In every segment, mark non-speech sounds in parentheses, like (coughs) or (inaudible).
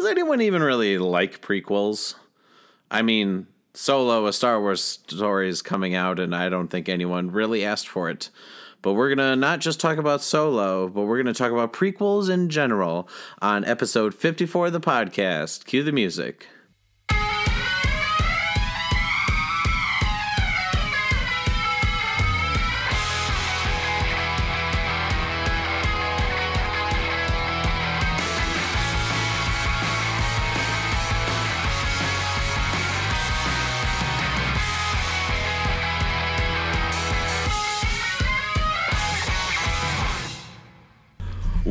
does anyone even really like prequels? I mean, Solo, a Star Wars story is coming out, and I don't think anyone really asked for it. But we're going to not just talk about Solo, but we're going to talk about prequels in general on episode 54 of the podcast. Cue the music.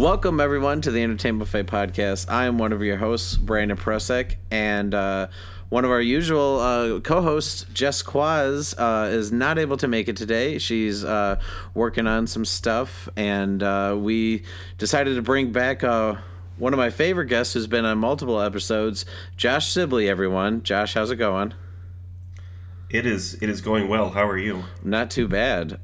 Welcome, everyone, to the Entertainment Buffet podcast. I am one of your hosts, Brandon Prosek, and uh, one of our usual uh, co hosts, Jess Quaz, uh, is not able to make it today. She's uh, working on some stuff, and uh, we decided to bring back uh, one of my favorite guests who's been on multiple episodes, Josh Sibley, everyone. Josh, how's it going? It is. It is going well. How are you? Not too bad.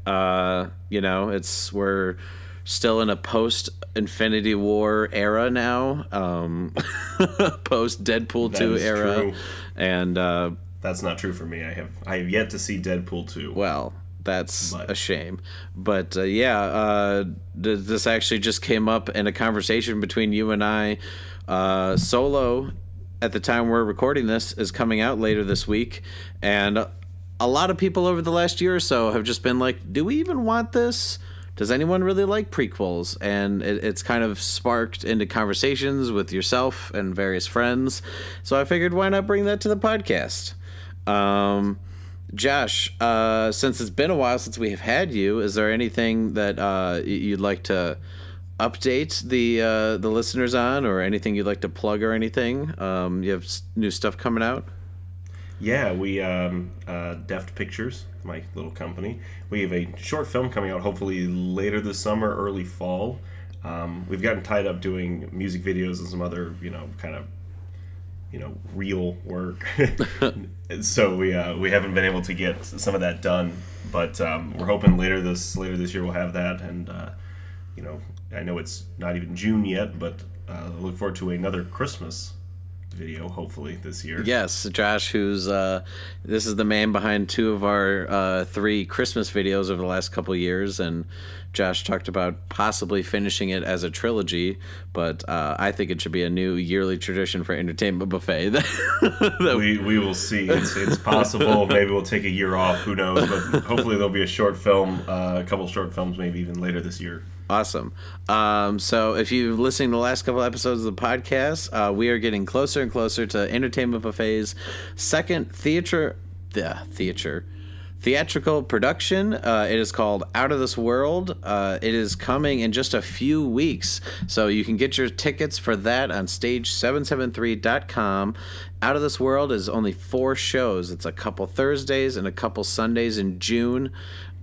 you know, it's we're still in a post Infinity War era now, um, (laughs) post Deadpool that two era, true. and uh, that's not true for me. I have I have yet to see Deadpool two. Well, that's but. a shame, but uh, yeah, uh, th- this actually just came up in a conversation between you and I. Uh, Solo, at the time we're recording this, is coming out later this week, and a lot of people over the last year or so have just been like, "Do we even want this?" Does anyone really like prequels? And it, it's kind of sparked into conversations with yourself and various friends. So I figured, why not bring that to the podcast? Um, Josh, uh, since it's been a while since we have had you, is there anything that uh, you'd like to update the uh, the listeners on, or anything you'd like to plug, or anything? Um, you have new stuff coming out. Yeah, we um, uh, Deft Pictures, my little company. We have a short film coming out hopefully later this summer, early fall. Um, we've gotten tied up doing music videos and some other, you know, kind of, you know, real work. (laughs) so we uh, we haven't been able to get some of that done, but um, we're hoping later this later this year we'll have that. And uh, you know, I know it's not even June yet, but uh, look forward to another Christmas video hopefully this year. Yes, Josh, who's uh, this is the man behind two of our uh, three Christmas videos over the last couple years, and Josh talked about possibly finishing it as a trilogy, but uh, I think it should be a new yearly tradition for Entertainment Buffet. (laughs) we we will see. It's it's possible. (laughs) maybe we'll take a year off. Who knows? But hopefully there'll be a short film, uh, a couple short films, maybe even later this year. Awesome. Um, so, if you've listened to the last couple episodes of the podcast, uh, we are getting closer and closer to Entertainment Buffet's second theater, the theater, theatrical production. Uh, it is called Out of This World. Uh, it is coming in just a few weeks, so you can get your tickets for that on stage773.com. Out of This World is only four shows. It's a couple Thursdays and a couple Sundays in June.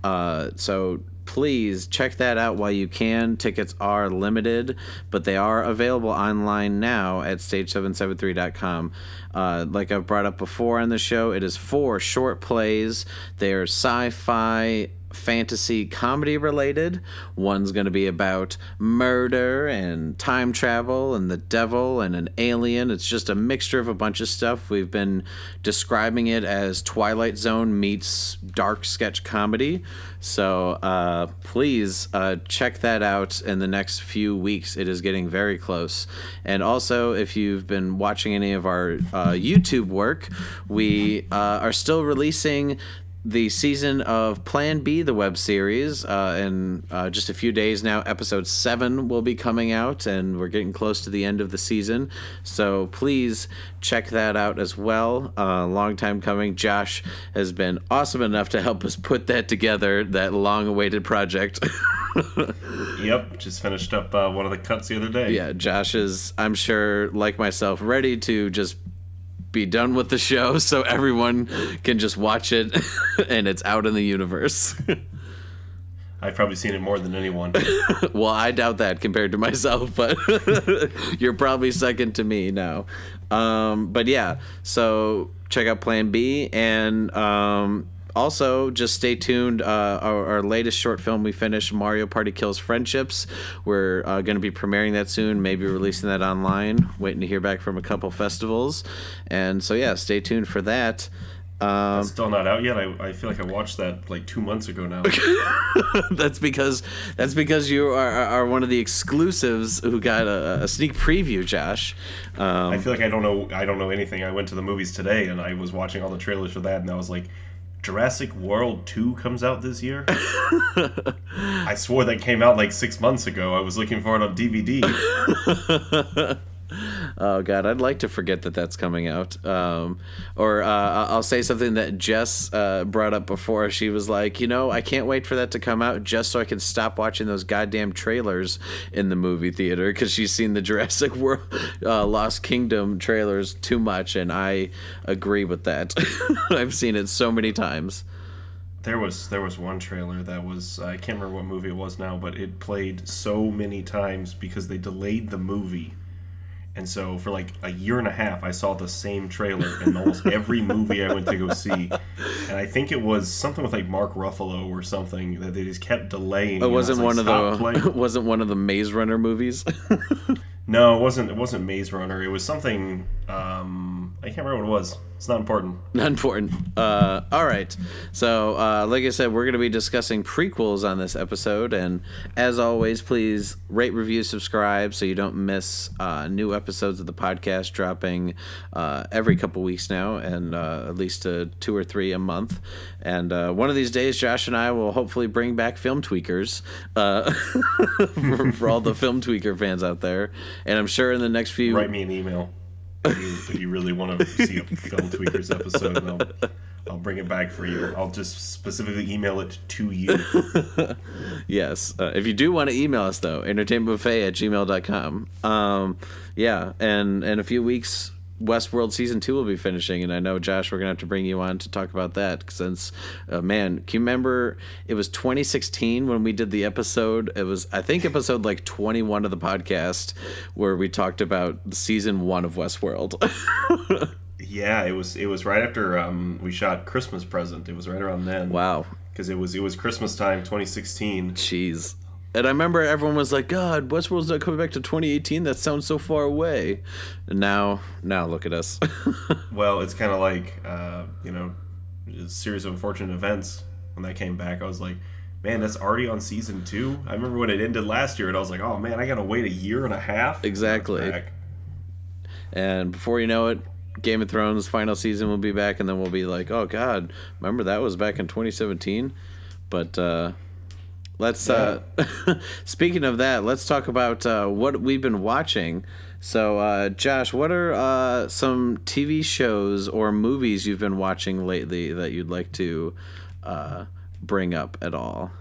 Uh, so please check that out while you can. Tickets are limited, but they are available online now at stage773.com. Uh, like I've brought up before on the show, it is four short plays. They're sci fi fantasy comedy related. One's going to be about murder and time travel and the devil and an alien. It's just a mixture of a bunch of stuff. We've been describing it as Twilight Zone meets dark sketch comedy. So uh, please uh, check that out in the next few weeks. It is getting very close. And also, if you've been watching any of our uh, YouTube work, we uh, are still releasing the season of Plan B, the web series, uh, in uh, just a few days now. Episode seven will be coming out, and we're getting close to the end of the season. So please check that out as well. Uh, long time coming. Josh has been awesome enough to help us put that together, that long awaited project. (laughs) yep, just finished up uh, one of the cuts the other day. Yeah, Josh is, I'm sure, like myself, ready to just be done with the show (laughs) so everyone can just watch it (laughs) and it's out in the universe. (laughs) I've probably seen it more than anyone. well, I doubt that compared to myself, but you're probably second to me now. Um, but yeah, so check out Plan B, and um, also, just stay tuned. Uh, our, our, latest short film we finished, Mario Party Kills Friendships. We're uh, going to be premiering that soon, maybe releasing that online. Waiting to hear back from a couple festivals. And so, yeah, stay tuned for that. Um, still not out yet. I, I feel like I watched that like two months ago now. (laughs) that's because that's because you are, are one of the exclusives who got a, a sneak preview, Josh. Um, I feel like I don't know I don't know anything. I went to the movies today and I was watching all the trailers for that, and I was like, Jurassic World Two comes out this year. (laughs) I swore that came out like six months ago. I was looking for it on DVD. (laughs) oh god i'd like to forget that that's coming out. Um, or uh, i'll say something that jess uh, brought up before. She was like you know i can't wait for that to come out just so i can stop watching those goddamn trailers in the movie theater because she's seen the (laughs) jurassic world uh, lost kingdom trailers too much and i agree with that. (laughs) I've seen it so many times. There was there was one trailer that was I can't remember what movie it was now, but it played so many times because they delayed the movie and so for like a year and a half, I saw the same trailer in almost (laughs) every movie I went to go see. And I think it was something with like Mark Ruffalo or something that they just kept delaying. It wasn't one like, of the (laughs) wasn't one of the Maze Runner movies. (laughs) no, it wasn't. It wasn't Maze Runner. It was something. Um, I can't remember what it was. It's not important. (laughs) Not important. Uh, all right. So, uh, like I said, we're going to be discussing prequels on this episode. And as always, please rate, review, subscribe so you don't miss uh, new episodes of the podcast dropping uh, every couple weeks now, and uh, at least uh, two or three a month. And one of these days, Josh and I will hopefully bring back Film Tweakers (laughs) for, for all the Film Tweaker fans out there. And I'm sure in the next few. Write me an email if you, if you really want to see a Film Tweakers episode, I'll, I'll bring it back for you. I'll just specifically email it to you. (laughs) yes. Uh, if you do want to email us, though, entertainmentbuffet at gmail.com. Um, yeah, and in a few weeks, Westworld season two will be finishing, and I know Josh, we're gonna have to bring you on to talk about that since, uh, man, can you remember it was 2016 when we did the episode? It was I think episode like 21 of the podcast where we talked about season one of Westworld. (laughs) yeah, it was it was right after um, we shot Christmas Present. It was right around then. Wow. Because it was it was Christmas time 2016. Jeez. And I remember everyone was like, "God, Westworld's not coming back to 2018. That sounds so far away." And now, now look at us. (laughs) well, it's kind of like, uh, you know, a series of unfortunate events. When that came back, I was like, "Man, that's already on season two. I remember when it ended last year, and I was like, "Oh man, I gotta wait a year and a half." Exactly. And before you know it, Game of Thrones final season will be back, and then we'll be like, "Oh God, remember that was back in 2017." But uh, Let's uh, yeah. uh (laughs) speaking of that, let's talk about uh, what we've been watching. So, uh, Josh, what are uh, some TV shows or movies you've been watching lately that you'd like to uh, bring up at all?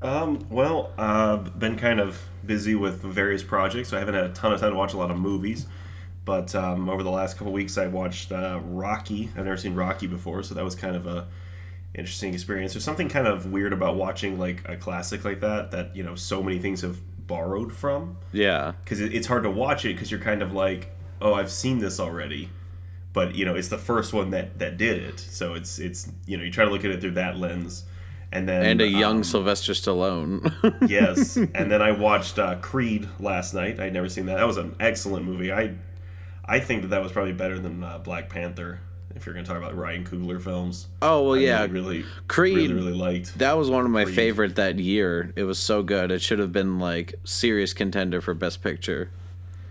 Um, well, I've been kind of busy with various projects, so I haven't had a ton of time to watch a lot of movies. But um, over the last couple weeks, I watched Rocky. I've never seen Rocky before, so that was kind of a interesting experience. There's something kind of weird about watching like a classic like that that you know so many things have borrowed from. Yeah, because it, it's hard to watch it because you're kind of like, oh, I've seen this already, but you know it's the first one that that did it, so it's it's you know you try to look at it through that lens. And then, and a young um, Sylvester Stallone. (laughs) yes, and then I watched uh, Creed last night. I'd never seen that. That was an excellent movie. I, I think that that was probably better than uh, Black Panther if you're going to talk about Ryan Coogler films. Oh well, I yeah, really, really, Creed. Really, really liked. That was one of my Creed. favorite that year. It was so good. It should have been like serious contender for Best Picture.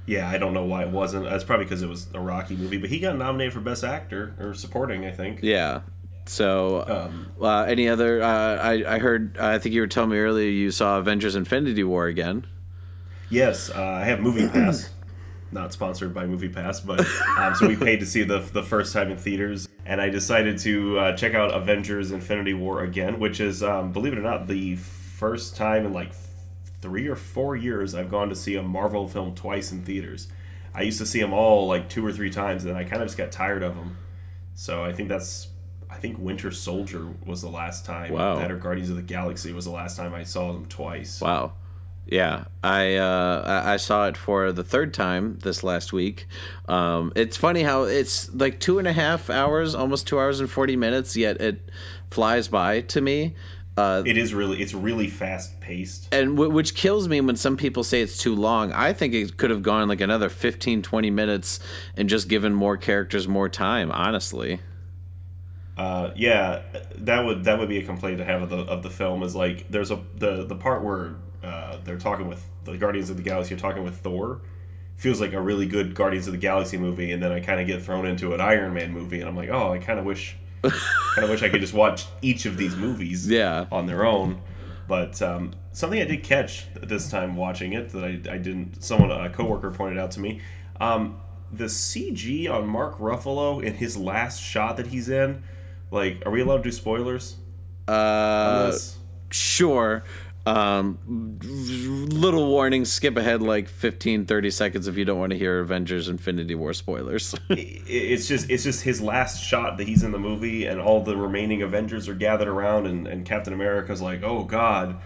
Yeah, I don't know why it wasn't. That's probably because it was a Rocky movie, but he got nominated for Best Actor or Supporting, I think. Yeah. So, um, uh, any other? Uh, I I heard. Uh, I think you were telling me earlier you saw Avengers: Infinity War again. Yes, uh, I have Movie Pass (clears throat) not sponsored by Movie Pass, but um, so we paid to see the the first time in theaters, and I decided to uh, check out Avengers: Infinity War again, which is, um, believe it or not, the first time in like three or four years I've gone to see a Marvel film twice in theaters. I used to see them all like two or three times, and I kind of just got tired of them. So I think that's I think Winter Soldier was the last time. Wow. That or Guardians of the Galaxy was the last time I saw them twice. Wow. Yeah, I uh, I saw it for the third time this last week. Um, it's funny how it's like two and a half hours, almost two hours and forty minutes, yet it flies by to me. Uh, it is really it's really fast paced and w- which kills me when some people say it's too long i think it could have gone like another 15 20 minutes and just given more characters more time honestly uh, yeah that would that would be a complaint to have of the of the film is like there's a the the part where uh, they're talking with the guardians of the galaxy are talking with thor feels like a really good guardians of the galaxy movie and then i kind of get thrown into an iron man movie and i'm like oh i kind of wish (laughs) kind of wish I could just watch each of these movies yeah. on their own. But um, something I did catch this time watching it that I, I didn't, someone, a coworker pointed out to me. Um, the CG on Mark Ruffalo in his last shot that he's in, like, are we allowed to do spoilers? Uh, sure. Um, little warning, skip ahead like 15, 30 seconds if you don't want to hear Avengers Infinity War spoilers. (laughs) it's just it's just his last shot that he's in the movie and all the remaining Avengers are gathered around and, and Captain America's like, oh god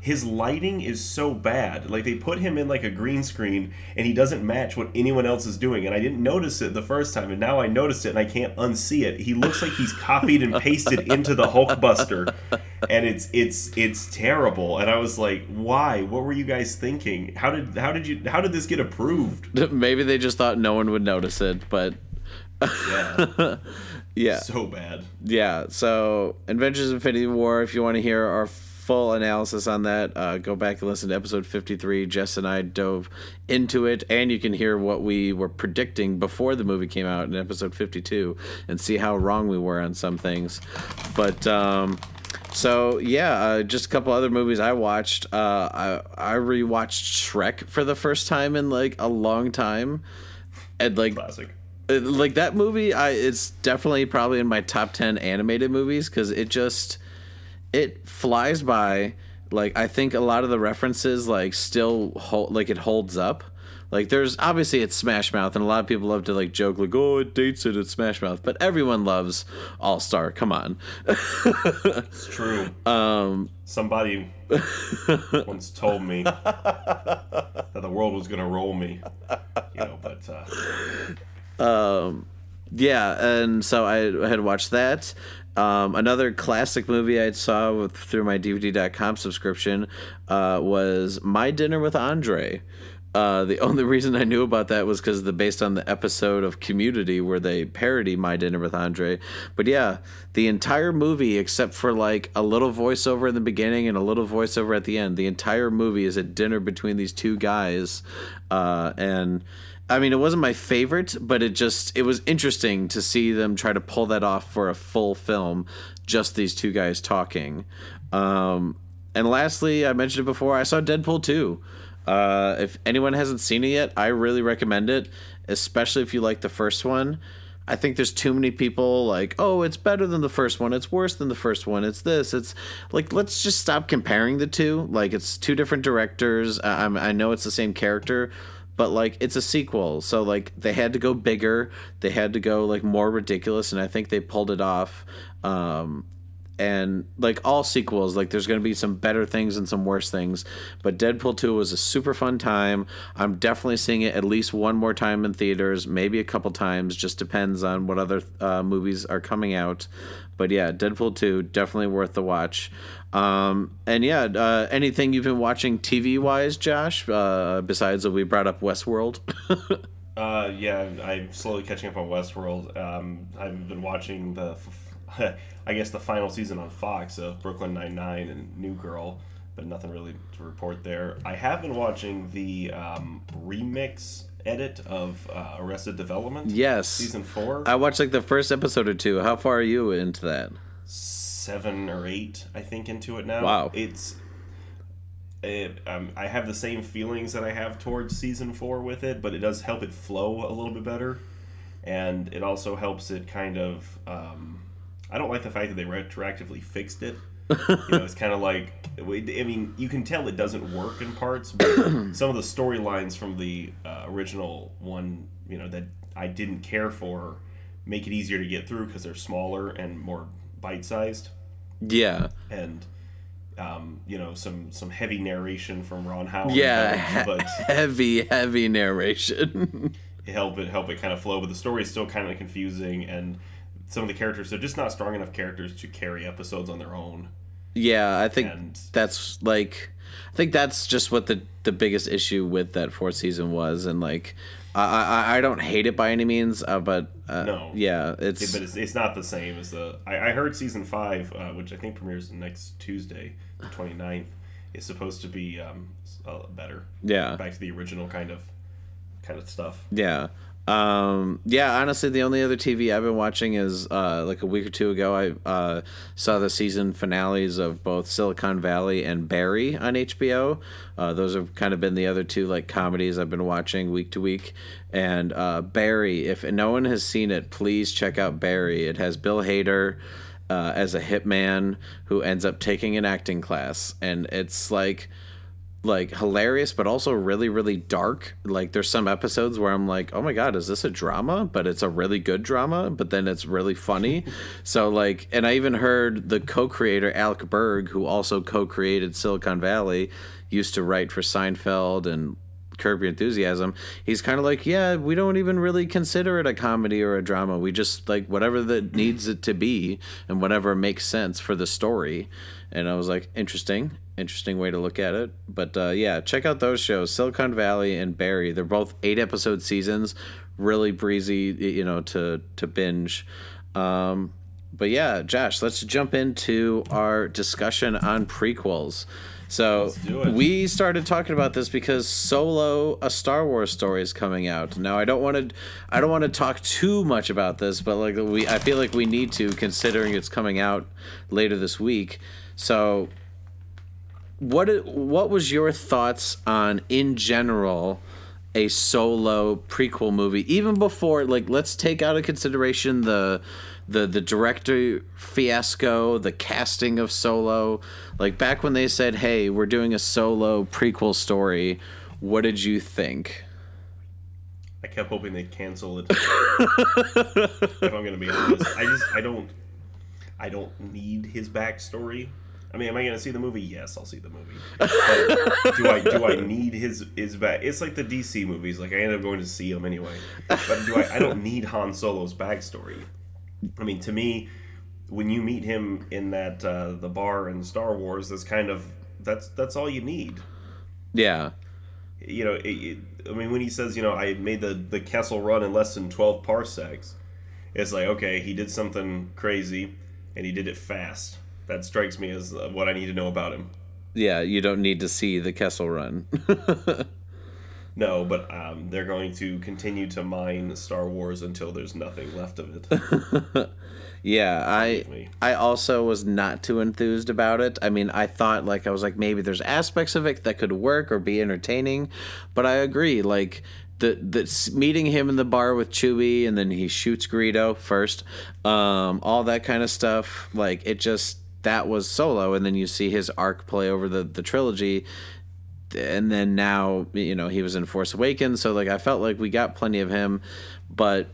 his lighting is so bad. Like they put him in like a green screen and he doesn't match what anyone else is doing. And I didn't notice it the first time, and now I noticed it and I can't unsee it. He looks like he's copied and pasted into the Hulkbuster, and it's it's it's terrible. And I was like, why? What were you guys thinking? How did how did you how did this get approved? (laughs) Maybe they just thought no one would notice it, but yeah. (laughs) yeah. So bad. Yeah. So Avengers of Infinity War, if you want to hear our full analysis on that, uh, go back and listen to episode 53. Jess and I dove into it, and you can hear what we were predicting before the movie came out in episode 52 and see how wrong we were on some things. But, um, so yeah, uh, just a couple other movies I watched. Uh, I I rewatched Shrek for the first time in like a long time, and like classic. Uh, like that movie, I it's definitely probably in my top ten animated movies because it just it flies by. Like I think a lot of the references like still hold like it holds up. Like there's obviously it's Smash Mouth, and a lot of people love to like joke like, "Oh, it dates it at Smash Mouth," but everyone loves All Star. Come on, it's true. (laughs) Um, somebody (laughs) once told me that the world was gonna roll me, you know. But uh... um, yeah, and so I had watched that. Um, another classic movie I saw with, through my DVD.com subscription uh, was My Dinner with Andre. Uh, the (laughs) only reason I knew about that was because the based on the episode of Community where they parody My Dinner with Andre. But yeah, the entire movie, except for like a little voiceover in the beginning and a little voiceover at the end, the entire movie is a dinner between these two guys, uh, and I mean, it wasn't my favorite, but it just it was interesting to see them try to pull that off for a full film, just these two guys talking. Um, and lastly, I mentioned it before, I saw Deadpool 2. Uh, if anyone hasn't seen it yet, I really recommend it, especially if you like the first one. I think there's too many people like, oh, it's better than the first one. It's worse than the first one. It's this. It's like, let's just stop comparing the two. Like, it's two different directors. I, I know it's the same character, but like it's a sequel so like they had to go bigger they had to go like more ridiculous and i think they pulled it off um and like all sequels like there's going to be some better things and some worse things but deadpool 2 was a super fun time i'm definitely seeing it at least one more time in theaters maybe a couple times just depends on what other uh, movies are coming out but yeah deadpool 2 definitely worth the watch um, and yeah, uh, anything you've been watching TV wise, Josh? Uh, besides that, we brought up Westworld. (laughs) uh, yeah, I'm slowly catching up on Westworld. Um, I've been watching the, (laughs) I guess the final season on Fox of Brooklyn Nine Nine and New Girl, but nothing really to report there. I have been watching the um, remix edit of uh, Arrested Development. Yes, season four. I watched like the first episode or two. How far are you into that? seven or eight, I think, into it now. Wow. It's. It, um, I have the same feelings that I have towards season four with it, but it does help it flow a little bit better, and it also helps it kind of. Um, I don't like the fact that they retroactively fixed it. you know, it's kind of like I mean, you can tell it doesn't work in parts, but (coughs) some of the storylines from the uh, original one, you know, that I didn't care for, make it easier to get through because they're smaller and more bite sized. Yeah. And um, you know, some some heavy narration from Ron Howard. Yeah, but (laughs) (laughs) heavy, heavy narration. help it help it kind of flow. But the story is still kind of confusing, and some of the characters are just not strong enough characters to carry episodes on their own. yeah, I think And- that's like, I think that's just what the the biggest issue with that fourth season was, and like, I I, I don't hate it by any means, uh, but uh, No. yeah, it's But it's, it's not the same as the. I, I heard season five, uh, which I think premieres next Tuesday, the 29th, is supposed to be um, uh, better. yeah. Back to the original kind of kind of stuff. Yeah. Um, yeah, honestly, the only other TV I've been watching is uh, like a week or two ago. I uh, saw the season finales of both Silicon Valley and Barry on HBO. Uh, those have kind of been the other two like comedies I've been watching week to week. And uh, Barry, if no one has seen it, please check out Barry. It has Bill Hader uh, as a hitman who ends up taking an acting class, and it's like like hilarious but also really really dark. Like there's some episodes where i'm like oh my god is this a drama? But it's a really good drama but then it's really funny. (laughs) So like and i even heard the co-creator alec berg who also co-created silicon valley used to write for seinfeld and curb your enthusiasm. He's kind of like yeah we don't even really consider it a comedy or a drama. We just like whatever that needs it to be and whatever makes sense for the story. And i was like interesting interesting way to look at it. But uh, yeah check out those shows. Silicon valley and barry they're both eight episode seasons. Really breezy you know to to binge. Um, but yeah josh let's jump into our discussion on prequels. So we started talking about this because Solo, a Star Wars story, is coming out. Now I don't want to, I don't want to talk too much about this, but like we, I feel like we need to, considering it's coming out later this week. So, what what was your thoughts on in general? a solo prequel movie even before like let's take out of consideration the the the director fiasco the casting of solo like back when they said hey we're doing a solo prequel story what did you think I kept hoping they'd cancel it. (laughs) if I'm gonna be honest, I just I don't I don't need his backstory. I mean, am I gonna see the movie? Yes, I'll see the movie. But do I do I (laughs) need his his back? It's like the DC movies. Like I end up going to see them anyway. But do I? I don't need Han Solo's backstory. I mean, to me, when you meet him in that uh, the bar in Star Wars, that's kind of that's that's all you need yeah you know, it, it, I mean, when he says, you know, I made the the Kessel run in less than twelve parsecs, it's like, okay, he did something crazy, and he did it fast. That strikes me as uh, what I need to know about him. yeah you don't need to see the kessel run (laughs) No, but um, they're going to continue to mine Star Wars until there's nothing left of it. (laughs) Yeah, I. I also was not too enthused about it. I mean, I thought like I was like maybe there's aspects of it that could work or be entertaining, but I agree like the the meeting him in the bar with Chewie and then he shoots Greedo first, um, all that kind of stuff. Like it just that was Solo, and then you see his arc play over the the trilogy and then now you know he was in Force Awakens, so like I felt like we got plenty of him, but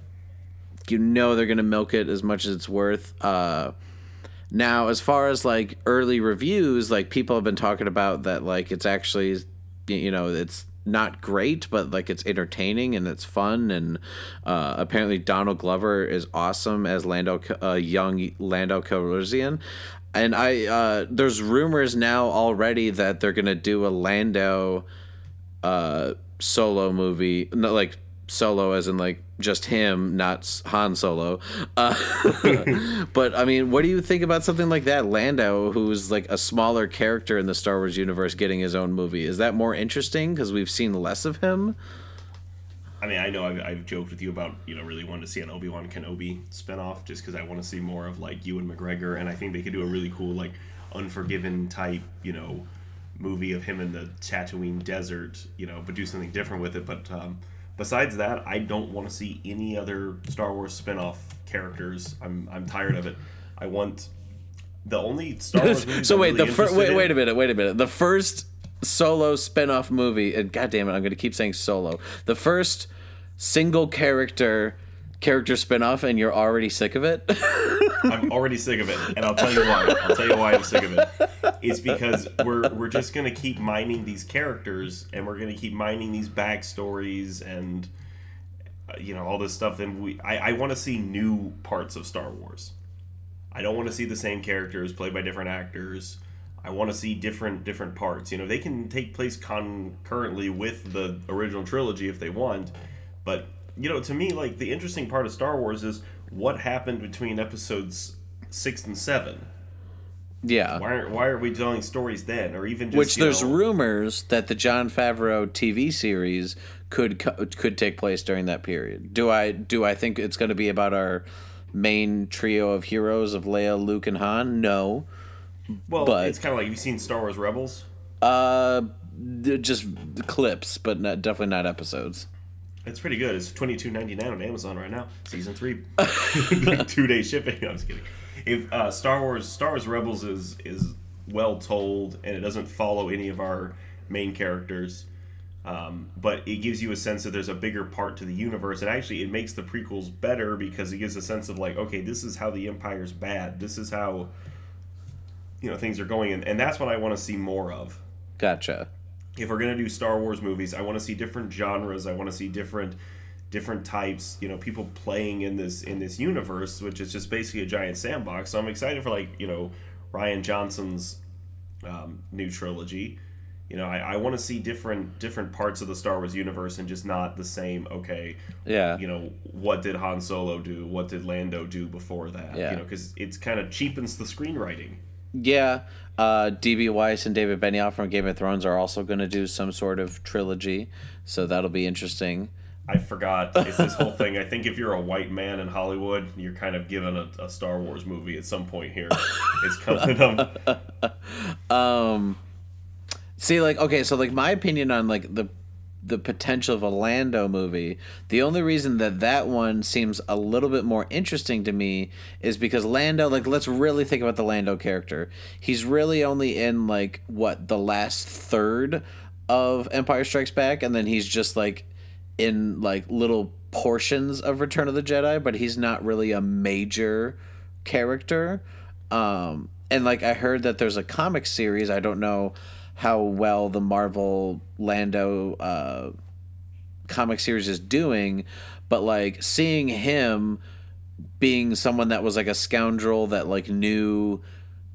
you know they're gonna milk it as much as it's worth. Uh, now, as far as like early reviews, like people have been talking about that, like it's actually, you know, it's not great, but like it's entertaining and it's fun. And uh, apparently, Donald Glover is awesome as Lando, uh, young Lando Calrissian. And I, uh, there's rumors now already that they're gonna do a Lando uh solo movie like solo as in like just him not han solo. Uh, (laughs) but i mean what do you think about something like that? Lando who's like a smaller character in the star wars universe getting his own movie. Is that more interesting? Because we've seen less of him I mean, I know I've, I've joked with you about you know really wanting to see an Obi Wan Kenobi spinoff just because I want to see more of like Ewan McGregor, and I think they could do a really cool like Unforgiven type you know movie of him in the Tatooine desert, you know, but do something different with it. But um, besides that, I don't want to see any other Star Wars spinoff characters. I'm I'm tired of it. I want the only Star Wars. (laughs) so I'm wait really the first wait in- wait a minute wait a minute the first solo spin-off movie and god damn it i'm gonna keep saying solo the first single character character spin-off and you're already sick of it (laughs) I'm already sick of it, and I'll tell you why. I'll tell you why I'm sick of it. it. is because we're we're just gonna keep mining these characters and we're gonna keep mining these backstories and uh, you know all this stuff. And we I, I want to see new parts of Star Wars. I don't want to see the same characters played by different actors. I want to see different different parts. You know, they can take place concurrently with the original trilogy if they want, but you know, to me, like the interesting part of Star Wars is what happened between episodes six and seven. Yeah. Why are why are we telling stories then, or even just, Which there's know, rumors that the Jon Favreau TV series could could take place during that period. Do I do I think it's going to be about our main trio of heroes of Leia, Luke, and Han? No. well, but- it's kind of like have you seen Star Wars Rebels? Uh, just clips, but not, definitely not episodes. It's pretty good. It's twenty two ninety nine on Amazon right now. Season three, (laughs) (laughs) two day shipping. No, I'm just kidding. If uh, Star Wars Star Wars Rebels is is well told and it doesn't follow any of our main characters, um, but it gives you a sense that there's a bigger part to the universe, and actually it makes the prequels better because it gives a sense of like, okay, this is how the Empire's bad. This is how you know things are going, and, and that's what I want to see more of Gotcha. If we're gonna do Star Wars movies, I want to see different genres. I want to see different different types. You know, people playing in this in this universe, which is just basically a giant sandbox. So I'm excited for like you know Rian Johnson's um, new trilogy. You know, I, I want to see different different parts of the Star Wars universe and just not the same. Okay, Yeah. you know, what did Han Solo do? What did Lando do before that? Yeah. You know, because it's kind of cheapens the screenwriting. Yeah. Uh, DB Weiss and David Benioff from Game of Thrones are also going to do some sort of trilogy, so that'll be interesting. I forgot. It's this whole thing. I think if you're a white man in Hollywood, you're kind of given a, a Star Wars movie at some point here. It's coming up. (laughs) Um, see, like, okay, so like my opinion on like the the potential of a Lando movie. The only reason that that one seems a little bit more interesting to me is because Lando, like, let's really think about the Lando character. He's really only in like what the last third of Empire Strikes Back, and then he's just like in like little portions of Return of the Jedi, but he's not really a major character. Um, and like I heard that there's a comic series. I don't know how well the Marvel Lando uh, comic series is doing, but like seeing him being someone that was like a scoundrel that like knew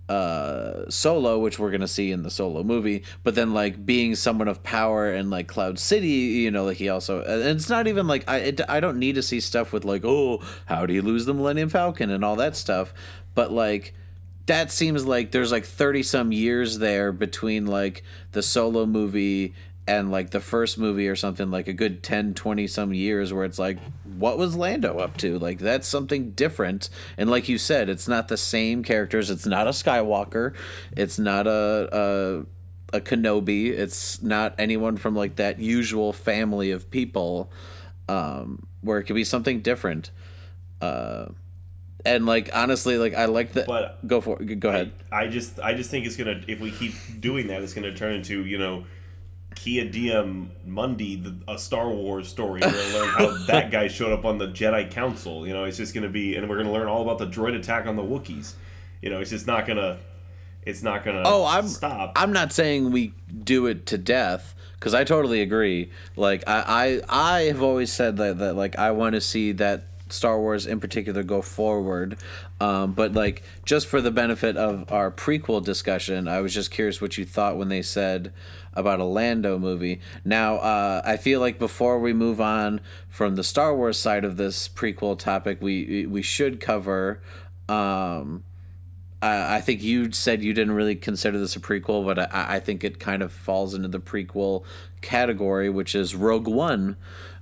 uh solo which we're gonna see in the solo movie but then like being someone of power in like cloud city you know like he also and it's not even like i it, i don't need to see stuff with like oh how do you lose the millennium falcon and all that stuff but like that seems like there's like 30 some years there between like the solo movie and like the first movie or something like a good 10 20 some years where it's like what was lando up to? Like that's something different. And like you said it's not the same characters. It's not a skywalker. It's not a a, a kenobi. It's not anyone from like that usual family of people um where it could be something different. Uh and like honestly like i like that But go for it go ahead I just, I just think it's gonna. If we keep doing that, it's gonna turn into you know, Kia Diem Mundi, the, a Star Wars story. We're gonna learn how (laughs) that guy showed up on the Jedi Council. You know, it's just gonna be, and we're gonna learn all about the droid attack on the Wookiees. You know, it's just not gonna. It's not gonna. Oh, I'm stop. I'm not saying we do it to death because I totally agree. Like I, I I have always said that that like I want to see that Star Wars in particular go forward. Um, but like just for the benefit of our prequel discussion, I was just curious what you thought when they said about a Lando movie. Now, uh, I feel like before we move on from the Star Wars side of this prequel topic, we we should cover. Um, I think you said you didn't really consider this a prequel, but I, I think it kind of falls into the prequel category, which is Rogue One,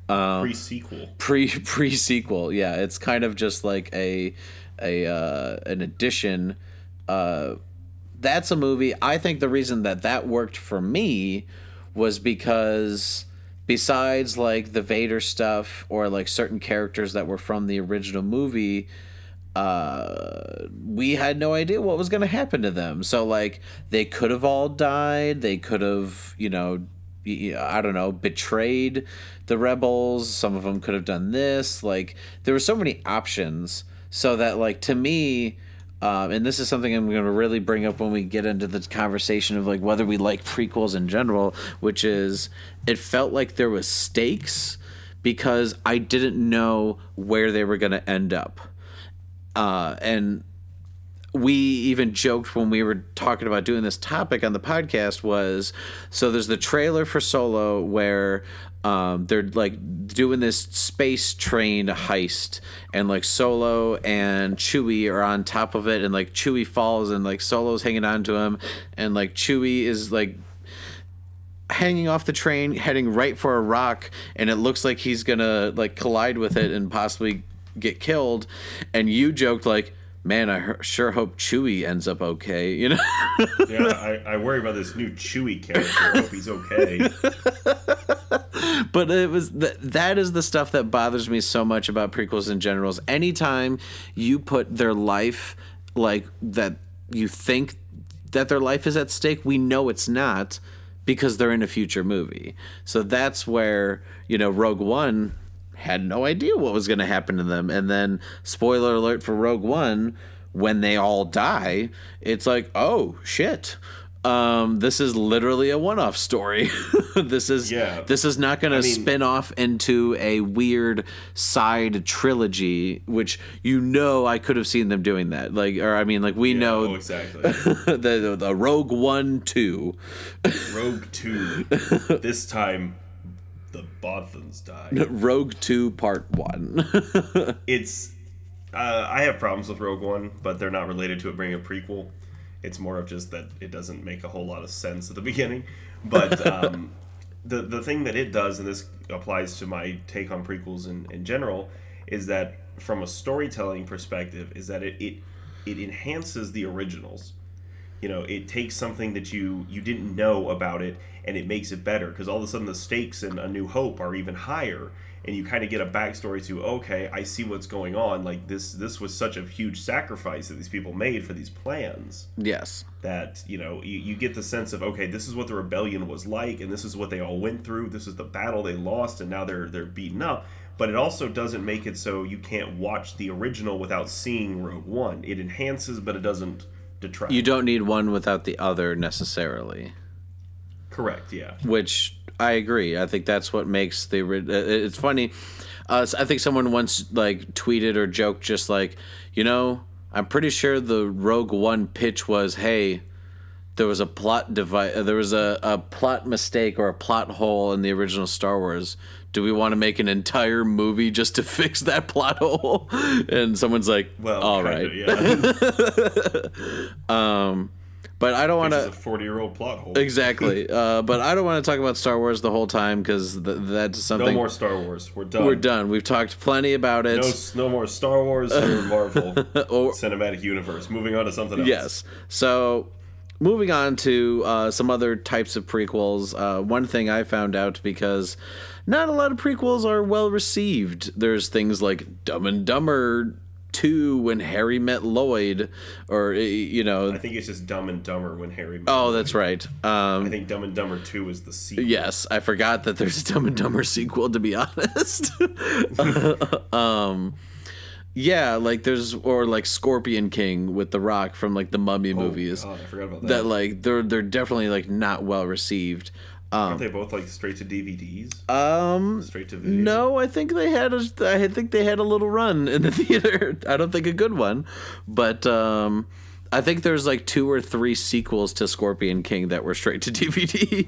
Pre (laughs) sequel. pre pre sequel. Yeah, it's kind of just like a a uh, an addition. Uh, that's a movie. I think the reason that that worked for me was because besides like the Vader stuff or like certain characters that were from the original movie uh we had no idea what was going to happen to them so like they could have all died they could have you know i don't know betrayed the rebels. Some of them could have done this. Like there were so many options. So that like to me um, and this is something I'm going to really bring up when we get into the conversation of like whether we like prequels in general, which is it felt like there was stakes because I didn't know where they were going to end up, uh, and we even joked when we were talking about doing this topic on the podcast was so there's the trailer for Solo where um, they're like doing this space train heist and like Solo and Chewie are on top of it and like Chewie falls and like Solo's hanging on to him and like Chewie is like hanging off the train heading right for a rock and it looks like he's gonna like collide with it and possibly get killed. And you joked like man, I sure hope Chewie ends up okay. You know? (laughs) yeah, I, I, worry about this new Chewie character. I hope he's okay. (laughs) but it was th- that is the stuff that bothers me so much about prequels in general. Anytime you put their life like that, you think that their life is at stake. We know it's not because they're in a future movie. So that's where you know Rogue One had no idea what was going to happen to them. And then, spoiler alert for Rogue One, when they all die, it's like, oh shit. Um, this is literally a one-off story. (laughs) this is yeah. this is not going to spin off into a weird side trilogy, which you know I could have seen them doing that. Like, or I mean, like we yeah, know oh, exactly (laughs) the, the the Rogue One two, Rogue Two. (laughs) this time the Bothans die. (laughs) Rogue Two Part One. (laughs) it's uh, I have problems with Rogue One, but they're not related to it being a prequel. It's more of just that it doesn't make a whole lot of sense at the (laughs) beginning. But um, the the thing that it does, and this applies to my take on prequels in, in general, is that from a storytelling perspective, is that it, it it enhances the originals you know it takes something that you you didn't know about it and it makes it better. Because all of a sudden the stakes in a new hope are even higher and you kind of get a backstory to okay i see what's going on. Like this this was such a huge sacrifice that these people made for these plans yes. that you know you, you get the sense of okay this is what the rebellion was like and this is what they all went through. This is the battle they lost and now they're they're beaten up. But it also doesn't make it so you can't watch the original without seeing rogue one. It enhances but it doesn't detract. You don't need one without the other necessarily. Correct. Yeah. Which I agree. I think that's what makes the. Uh, it's funny. Uh, I think someone once like tweeted or joked just like, you know, I'm pretty sure the Rogue One pitch was, hey, there was a plot device, there was a, a plot mistake or a plot hole in the original Star Wars do we want to make an entire movie just to (laughs) fix that plot hole? And someone's like, well, all right. Of, yeah. (laughs) um, but I don't want to. A forty-year-old plot hole. Exactly. (laughs) Uh, but I don't want to talk about Star Wars the whole time because th- that's something. No more Star Wars. We're done. We're done. We've talked plenty about it. No, no more Star Wars or Marvel or, cinematic universe. Moving on to something else. Yes. So moving on to uh, some other types of prequels. Uh, one thing I found out because not a lot of prequels are well received. There's things like Dumb and Dumber 2 when Harry met Lloyd or you know I think it's just Dumb and Dumber when Harry met Oh, Lloyd. that's right. Um, I think Dumb and Dumber 2 is the sequel. Yes, I forgot that there's a Dumb and Dumber sequel to be (laughs) honest. (laughs) um yeah, like there's or like Scorpion King with The Rock from like the Mummy oh, movies. God, I forgot about that. That like they're they're definitely like not well received. Um, Aren't they both like straight to DVDs? Um, straight to video. No, I think they had a. I think they had a little run in the (laughs) theater. I don't think a good one, but um, I think there's like two or three sequels to Scorpion King that were straight to (laughs) DVD.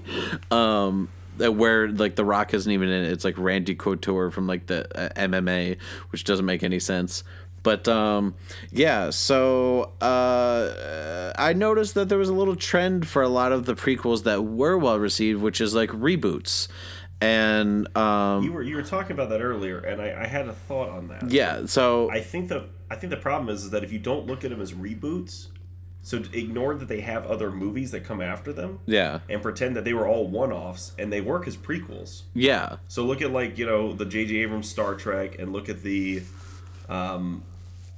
um, that where like The Rock isn't even in it. It's like Randy Couture from like the uh, MMA, which doesn't make any sense. But um, yeah, so uh, I noticed that there was a little trend for a lot of the prequels that were well received, which is like reboots. And um, you were you were talking about that earlier, and I, I had a thought on that. Yeah, so I think the I think the problem is, is that if you don't look at them as reboots, so ignore that they have other movies that come after them. Yeah. And pretend that they were all one-offs and they work as prequels. Yeah. So look at like, you know, the J.J. Abrams Star Trek and look at the um,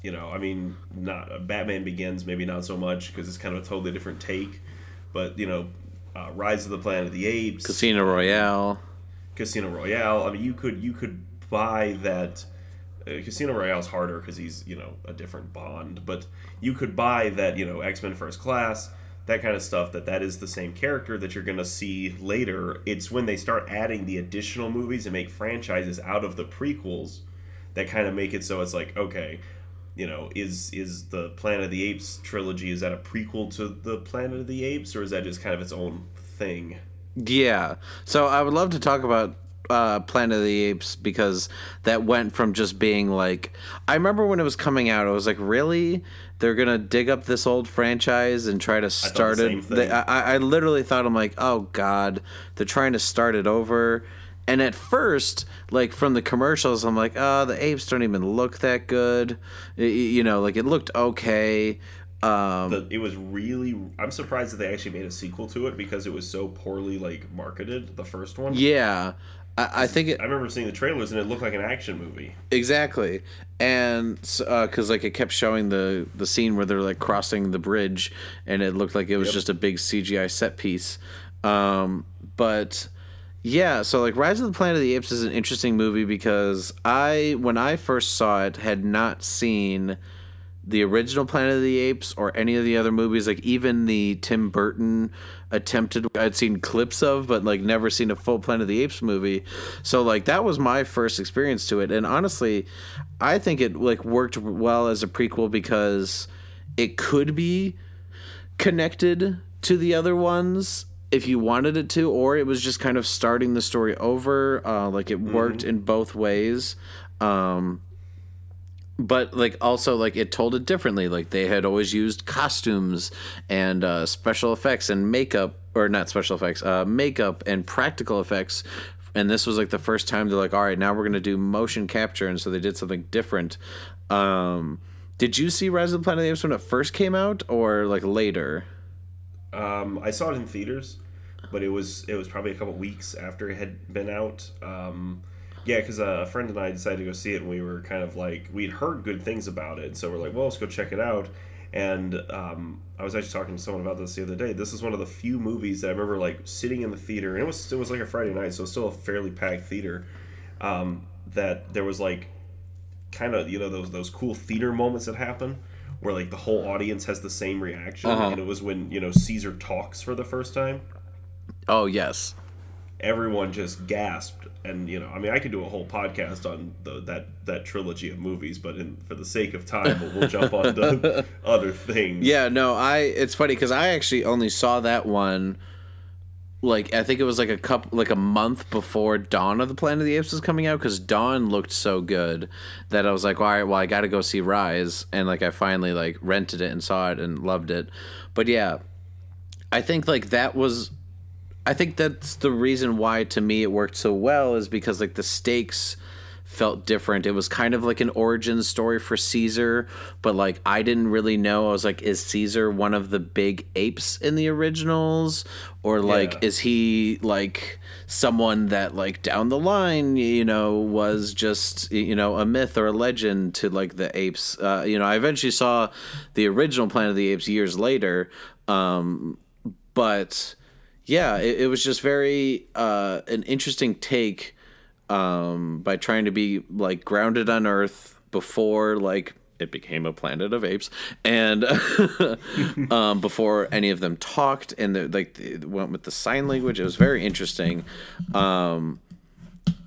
you know, I mean, not uh, Batman Begins, maybe not so much because it's kind of a totally different take. But you know, uh, Rise of the Planet of the Apes, Casino Royale, Casino Royale. I mean, you could you could buy that uh, Casino Royale is harder because he's you know a different Bond, but you could buy that you know X Men First Class, that kind of stuff. That that is the same character that you're gonna see later. It's when they start adding the additional movies and make franchises out of the prequels that kind of make it so it's like okay. You know, is is the Planet of the Apes trilogy is that a prequel to the Planet of the Apes or is that just kind of its own thing? Yeah. So I would love to talk about uh, Planet of the Apes because that went from just being like I remember when it was coming out, I was like, really? They're gonna dig up this old franchise and try to start same it. They, I, I literally thought I'm like, oh god, they're trying to start it over. And at first, like from the commercials, I'm like, oh, the apes don't even look that good. Y- You know, like it looked okay. Um, the, it was really i'm surprised that they actually made a sequel to it because it was so poorly like marketed the first one yeah, I, I think it, i remember seeing the trailers and it looked like an action movie Exactly, and because like it kept showing the the scene where they're like crossing the bridge, and it looked like it was Yep. just a big CGI set piece. Um, but yeah, so like Rise of the Planet of the Apes is an interesting movie because I when I first saw it had not seen the original Planet of the Apes or any of the other movies, like even the Tim Burton attempted I'd seen clips of, but like never seen a full Planet of the Apes movie. So like that was my first experience to it. And honestly, I think it like worked well as a prequel because it could be connected to the other ones if you wanted it to, or it was just kind of starting the story over. Uh, like it worked in both ways. Um, but like also like it told it differently. Like they had always used costumes and uh, special effects and makeup or not special effects uh, makeup and practical effects. And this was like the first time they're like all right now we're gonna do motion capture and so they did something different. Um, did you see rise of the planet of the apes when it first came out or like later? Um, i saw it in theaters but it was it was probably a couple weeks after it had been out um, yeah because a friend and i decided to go see it and we were kind of like we'd heard good things about it so we're like well let's go check it out and um, I was actually talking to someone about this the other day. This is one of the few movies that I remember like sitting in the theater, and it was it was like a Friday night, so it's still a fairly packed theater. Um, that there was like kind of you know those those cool theater moments that happen where like the whole audience has the same reaction, Uh-huh. and it was when you know Caesar talks for the first time. Oh yes Everyone just gasped, and you know, I mean, I could do a whole podcast on the, that that trilogy of movies, but in, for the sake of time, we'll, we'll jump on to (laughs) other things. Yeah, no, I. It's funny because I actually only saw that one. Like I think it was like a couple, like a month before Dawn of the Planet of the Apes was coming out because Dawn looked so good that I was like, all right, well, I got to go see Rise, and like I finally like rented it and saw it and loved it. But yeah, I think like that was I think that's the reason why to me it worked so well is because like the stakes felt different. It was kind of like an origin story for Caesar, but like I didn't really know. I was like, is Caesar one of the big apes in the originals? Or like Yeah. is he like someone that like down the line, you know, was just you know, a myth or a legend to like the apes? Uh, you know, I eventually saw the original Planet of the Apes years later. Um but yeah, it, it was just very uh, an interesting take um, by trying to be like grounded on Earth before like it became a planet of apes, and (laughs) um, before any of them talked, and like went with the sign language. It was very interesting. Um,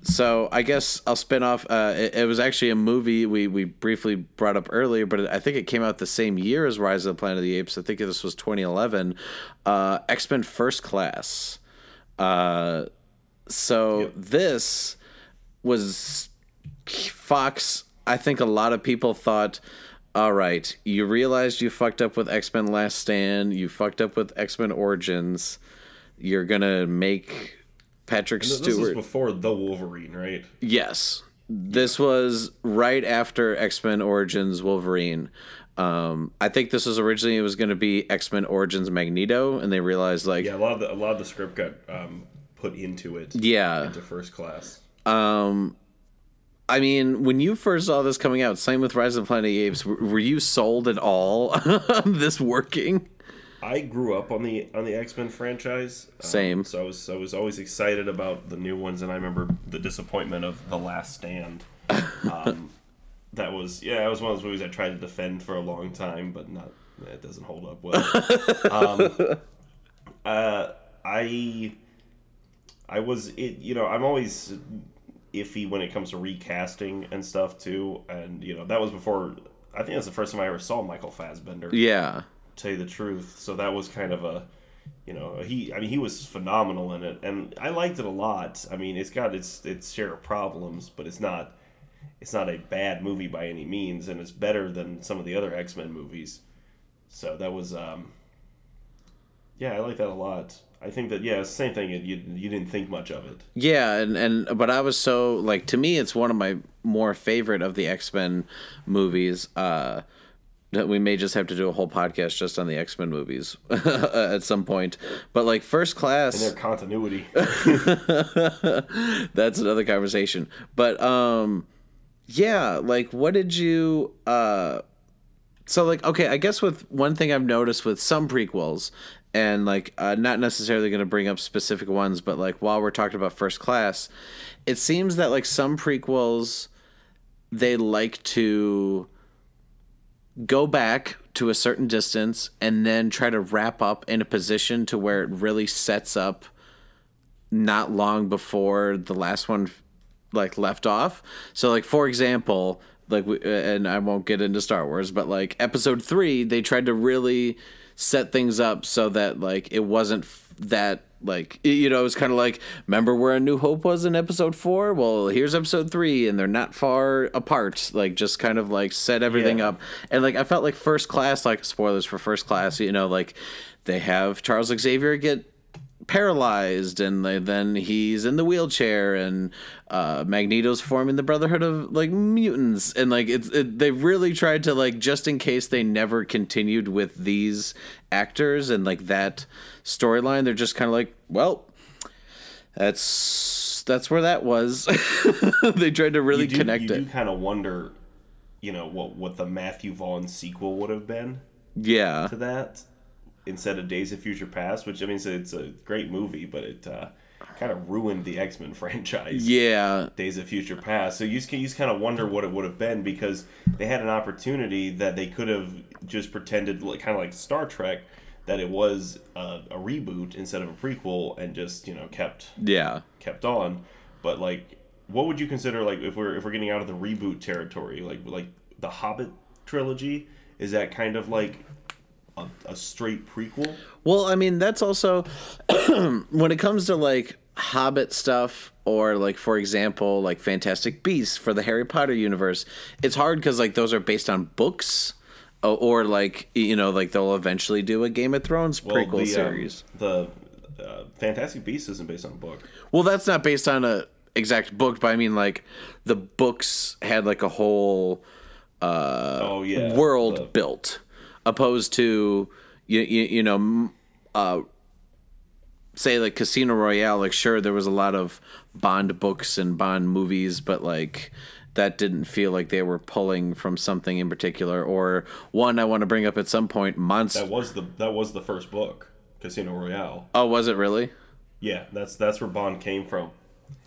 so I guess I'll spin off. Uh, it, it was actually a movie we, we briefly brought up earlier, but I think it came out the same year as Rise of the Planet of the Apes. I think this was 2011. Uh, X Men First Class. Uh, so this was Fox. I think a lot of people thought, all right, you realized you fucked up with X Men Last Stand, you fucked up with X Men Origins. You're gonna make Patrick This Stewart. This was before the Wolverine, right? Yes. This was right after X Men Origins Wolverine. Um, I think this was originally it was going to be X Men Origins Magneto, and they realized like, Yeah, a lot of the, a lot of the script got um, put into it. yeah. into first class. Um, I mean, when you first saw this coming out, same with Rise of the Planet of the Apes, were you sold at all (laughs) on this working? I grew up on the on the X Men franchise. um, Same. so I was I was always excited about the new ones, and I remember the disappointment of the Last Stand. (laughs) Um, that was yeah, it was one of those movies I tried to defend for a long time, but not it doesn't hold up well. um, (laughs) uh, I I was it you know I'm always iffy when it comes to recasting and stuff too, and you know that was before I think that's the first time I ever saw Michael Fassbender. Yeah. Tell you the truth, so that was kind of a you know he i mean he was phenomenal in it. And i liked it a lot. I mean it's got its its share of problems but it's not it's not a bad movie by any means. And it's better than some of the other x-men movies. So that was um yeah i like that a lot. I think that yeah same thing. You, you didn't think much of it. Yeah, and and but I was so like to me it's one of my more favorite of the X-Men movies. Uh we may just have to do a whole podcast just on the X-Men movies (laughs) at some point. But like First Class their continuity (laughs) that's another conversation. But um yeah, like what did you uh so like okay, I guess with one thing I've noticed with some prequels and like uh, not necessarily going to bring up specific ones, but like while we're talking about First Class, it seems that like some prequels they like to go back to a certain distance and then try to wrap up in a position to where it really sets up not long before the last one like left off. So like for example, like and I won't get into Star Wars, but like episode 3, they tried to really set things up so that like it wasn't f- that like you know it was kind of like remember where a new hope was in episode 4 well here's episode 3 and they're not far apart. Like just kind of like set everything Yeah. up. And like i felt like first class like spoilers for first class you know like they have charles xavier get paralyzed and they, then he's in the wheelchair and uh magneto's forming the brotherhood of like mutants. And like it's it, they really tried to like just in case they never continued with these actors and like that storyline they're just kind of like well that's that's where that was (laughs) they tried to really you do, connect you it do kind of wonder you know what what the matthew vaughn sequel would have been yeah to that instead of Days of Future Past, which I mean, it's a, it's a great movie, but it uh, kind of ruined the X Men (laughs) franchise. yeah Days of Future Past. So you just, you just kind of wonder what it would have been because they had an opportunity that they could have just pretended, like, kind of like Star Trek, that it was a, a reboot instead of a prequel, and just you know kept yeah kept on. But like, what would you consider like if we're if we're getting out of the reboot territory, like like the Hobbit trilogy? Is that kind of like a, a straight prequel? Well, I mean, that's also (clears throat) when it comes to like Hobbit stuff or like for example, like Fantastic Beasts for the Harry Potter universe. It's hard cuz like those are based on books or, or like you know, like they'll eventually do a Game of Thrones prequel the, um, series. the uh, Fantastic Beasts isn't based on a book. Well, that's not based on a exact book, but I mean like the books had like a whole uh Oh yeah, world the- built opposed to you, you, you know uh say like casino royale like sure there was a lot of bond books and bond movies but like that didn't feel like they were pulling from something in particular or one i want to bring up at some point monster that was the that was the first book, Casino Royale. oh was it really Yeah, that's that's where Bond came from.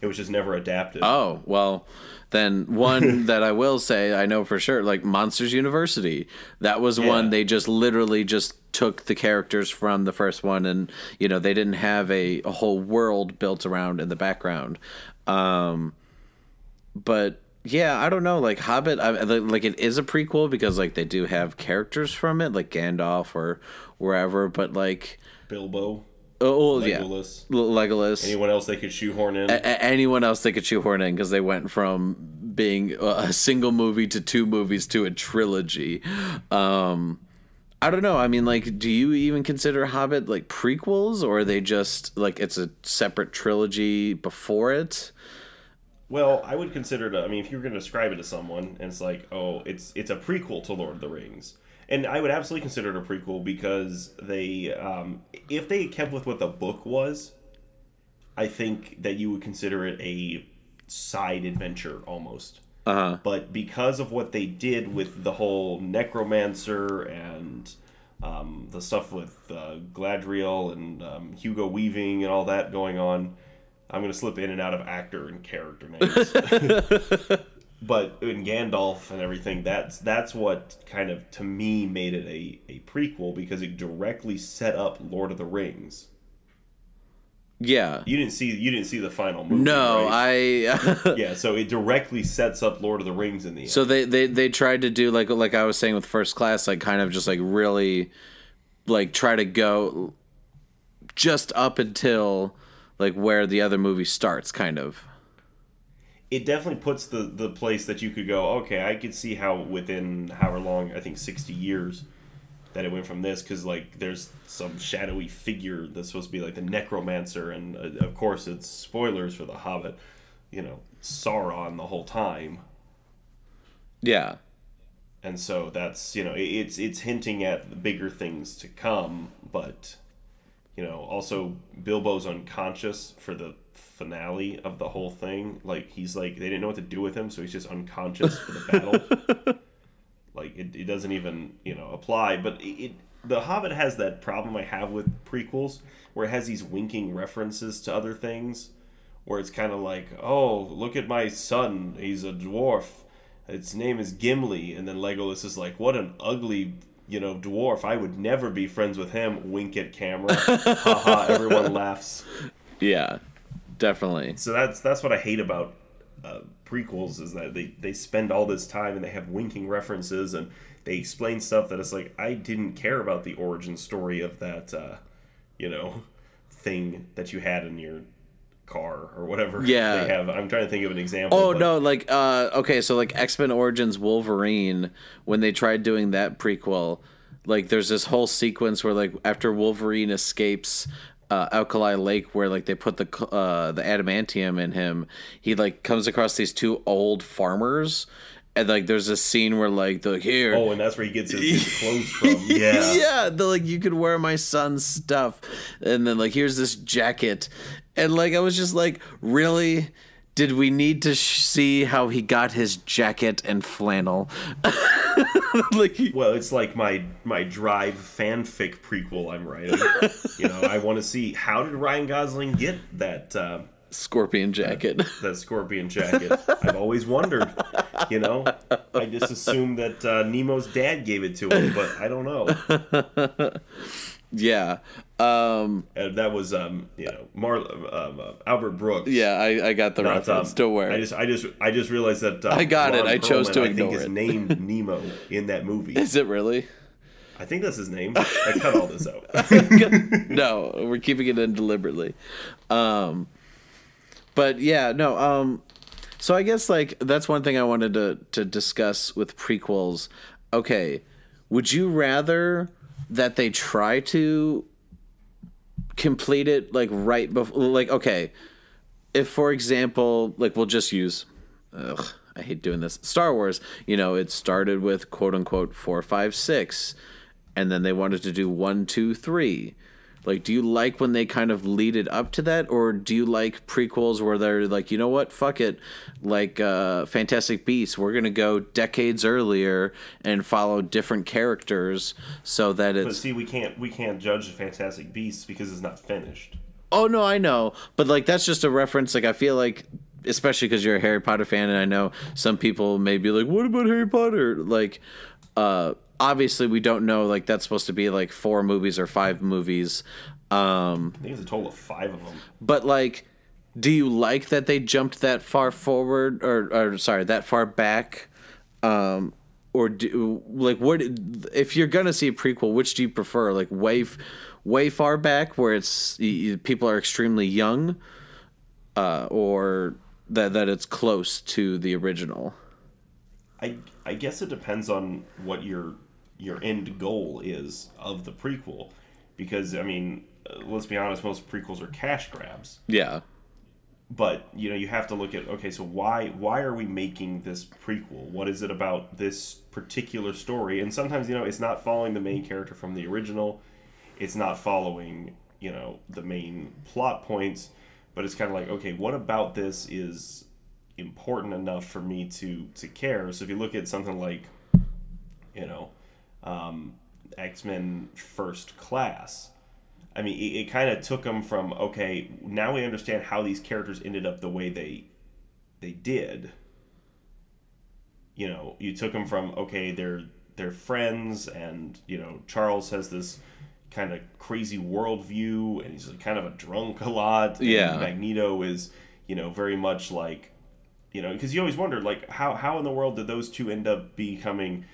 It was just never adapted. Oh, well, then one (laughs) that I will say I know for sure, like Monsters University. That was Yeah. one they just literally just took the characters from the first one and, you know, they didn't have a, a whole world built around in the background. Um, but yeah, I don't know. Like Hobbit, I, like it is a prequel because like they do have characters from it, like Gandalf or wherever. But like, Bilbo, oh yeah, Legolas. L- Legolas. Anyone else they could shoehorn in? a- anyone else they could shoehorn in because they went from being a single movie to two movies to a trilogy. Um, I don't know. I mean, like, do you even consider Hobbit like prequels, or are they just like it's a separate trilogy before it? Well, I would consider it. I mean, if you were going to describe it to someone, and it's like, oh, it's it's a prequel to Lord of the Rings, and I would absolutely consider it a prequel because they, um, if they kept with what the book was, I think that you would consider it a side adventure almost. Uh huh. But because of what they did with the whole necromancer and um, the stuff with uh, Galadriel and um, Hugo Weaving and all that going on, I'm going to slip in and out of actor and character names. (laughs) but in Gandalf and everything, that's that's what kind of to me made it a, a prequel because it directly set up Lord of the Rings. Yeah. You didn't see you didn't see the final movie. No, right? I. (laughs) yeah, so it directly sets up Lord of the Rings in the end. So they, they they tried to do like like I was saying with first class, like kind of just like really, like try to go, just up until like where the other movie starts, kind of. it definitely puts the the place that you could go. Okay, I could see how within however long I think sixty years that it went from this because like there's some shadowy figure that's supposed to be like the necromancer, and uh, of course it's spoilers for the Hobbit. You know, Sauron the whole time. Yeah. and so that's you know it's it's hinting at the bigger things to come but you know also bilbo's unconscious for the finale of the whole thing. Like he's like they didn't know what to do with him so he's just unconscious for the battle. (laughs) Like it, it doesn't even you know apply. But it, it the hobbit has that problem i have with prequels where it has these winking references to other things where it's kind of like oh look at my son. He's a dwarf. Its name is Gimli, and then Legolas is like, "What an ugly, you know, dwarf! I would never be friends with him." Wink at camera, (laughs) haha. Everyone laughs. Yeah. Definitely. So that's that's what I hate about uh, prequels is that they they spend all this time and they have winking references and they explain stuff that it's like I didn't care about the origin story of that, uh, you know, thing that you had in your car or whatever. (laughs) Yeah. they have. I'm trying to think of an example. Oh but- no, like uh okay, so like X-Men Origins Wolverine when they tried doing that prequel, like there's this whole sequence where like after Wolverine escapes uh, Alkali Lake where like they put the uh the adamantium in him, he like comes across these two old farmers and like there's a scene where like they're like here Oh, and that's where he gets his, his clothes from. (laughs) Yeah. yeah, they're like you could wear my son's stuff, and then like here's this jacket, and like I was just like, really, did we need to sh- see how he got his jacket and flannel? (laughs) like, he- Well, it's like my my Drive fanfic prequel I'm writing. you know, I want to see how did Ryan Gosling get that uh, scorpion jacket. that scorpion jacket. I've always wondered. You know, I just assumed that uh, Nemo's dad gave it to him, but I don't know. (laughs) yeah, um, And that was um, you know Mar um, uh, Albert Brooks. yeah, I, I got the Not, reference. um, Don't worry. I just, I just, I just realized that uh, I got it. Ron I chose Perlman, to I think ignore is it. named (laughs) Nemo in that movie. Is it really? I think that's his name. I cut all this out. (laughs) no, we're keeping it in deliberately. Um, but yeah, no. Um, so I guess like that's one thing I wanted to to discuss with prequels. Okay, would you rather that they try to complete it like right before, like okay, if for example, like we'll just use. Ugh, I hate doing this. Star Wars, you know, it started with quote unquote four, five, six, and then they wanted to do one, two, three. Like, do you like when they kind of lead it up to that, or do you like prequels where they're like, you know what, fuck it, like uh, Fantastic Beasts, we're gonna go decades earlier and follow different characters so that it. But see, we can't, we can't judge Fantastic Beasts because it's not finished. Oh no, I know, but like that's just a reference. Like I feel like, especially because you're a Harry Potter fan, and I know some people may be like, "What about Harry Potter?" Like, uh, obviously we don't know. Like that's supposed to be like four movies or five movies. Um, I think it's a total of five of them. but like, do you like that they jumped that far forward, or, or sorry, that far back? Um, or do like what if you're gonna see a prequel? Which do you prefer? Like way, f- way far back where it's people are extremely young, uh, or that that it's close to the original. I, I guess it depends on what your your end goal is of the prequel, because I mean, uh, let's be honest, most prequels are cash grabs. Yeah, But you know, you have to look at okay, so why why are we making this prequel? What is it about this particular story? And sometimes you know, it's not following the main character from the original. It's not following you know the main plot points, but it's kind of like okay, what about this is important enough for me to to care? So if you look at something like you know um, X Men First Class. I mean, it, it kind of took them from okay, now we understand how these characters ended up the way they they did. you know, you took them from okay, they're they're friends, and you know, Charles has this kind of crazy worldview, and he's kind of a drunk a lot. and Yeah. Magneto is, you know, very much like, you know, because you always wondered like how how in the world did those two end up becoming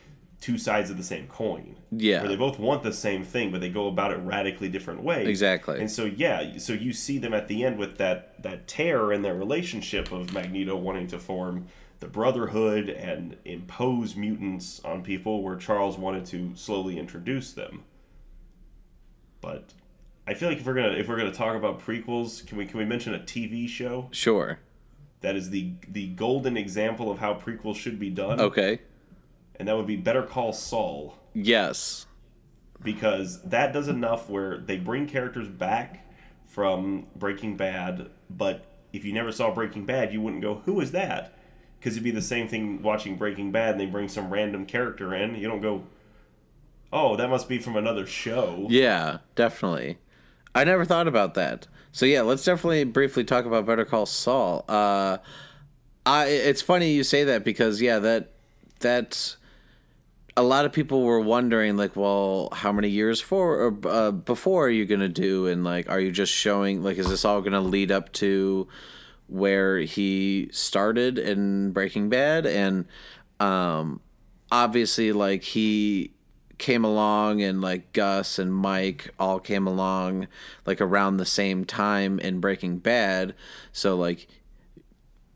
two sides of the same coin? Yeah. where they both want the same thing, but they go about it radically different ways. Exactly. And so yeah, so you see them at the end with that that tear in their relationship of Magneto wanting to form the Brotherhood and impose mutants on people, where Charles wanted to slowly introduce them. But I feel like if we're gonna if we're gonna talk about prequels, can we can we mention a TV show Sure. that is the the golden example of how prequels should be done? Okay. And that would be Better Call Saul. Yes. because that does enough where they bring characters back from Breaking Bad, but if you never saw Breaking Bad, you wouldn't go, "Who is that?" Because it'd be the same thing watching Breaking Bad, and they bring some random character in. You don't go, "Oh, that must be from another show." Yeah, definitely. I never thought about that. So yeah, let's definitely briefly talk about Better Call Saul. Uh, I it's funny you say that because yeah, that that a lot of people were wondering like, well, how many years for or uh, before are you gonna do, and like, are you just showing like, is this all gonna lead up to where he started in Breaking Bad, and um, obviously like he came along and like Gus and Mike all came along like around the same time in Breaking Bad. So like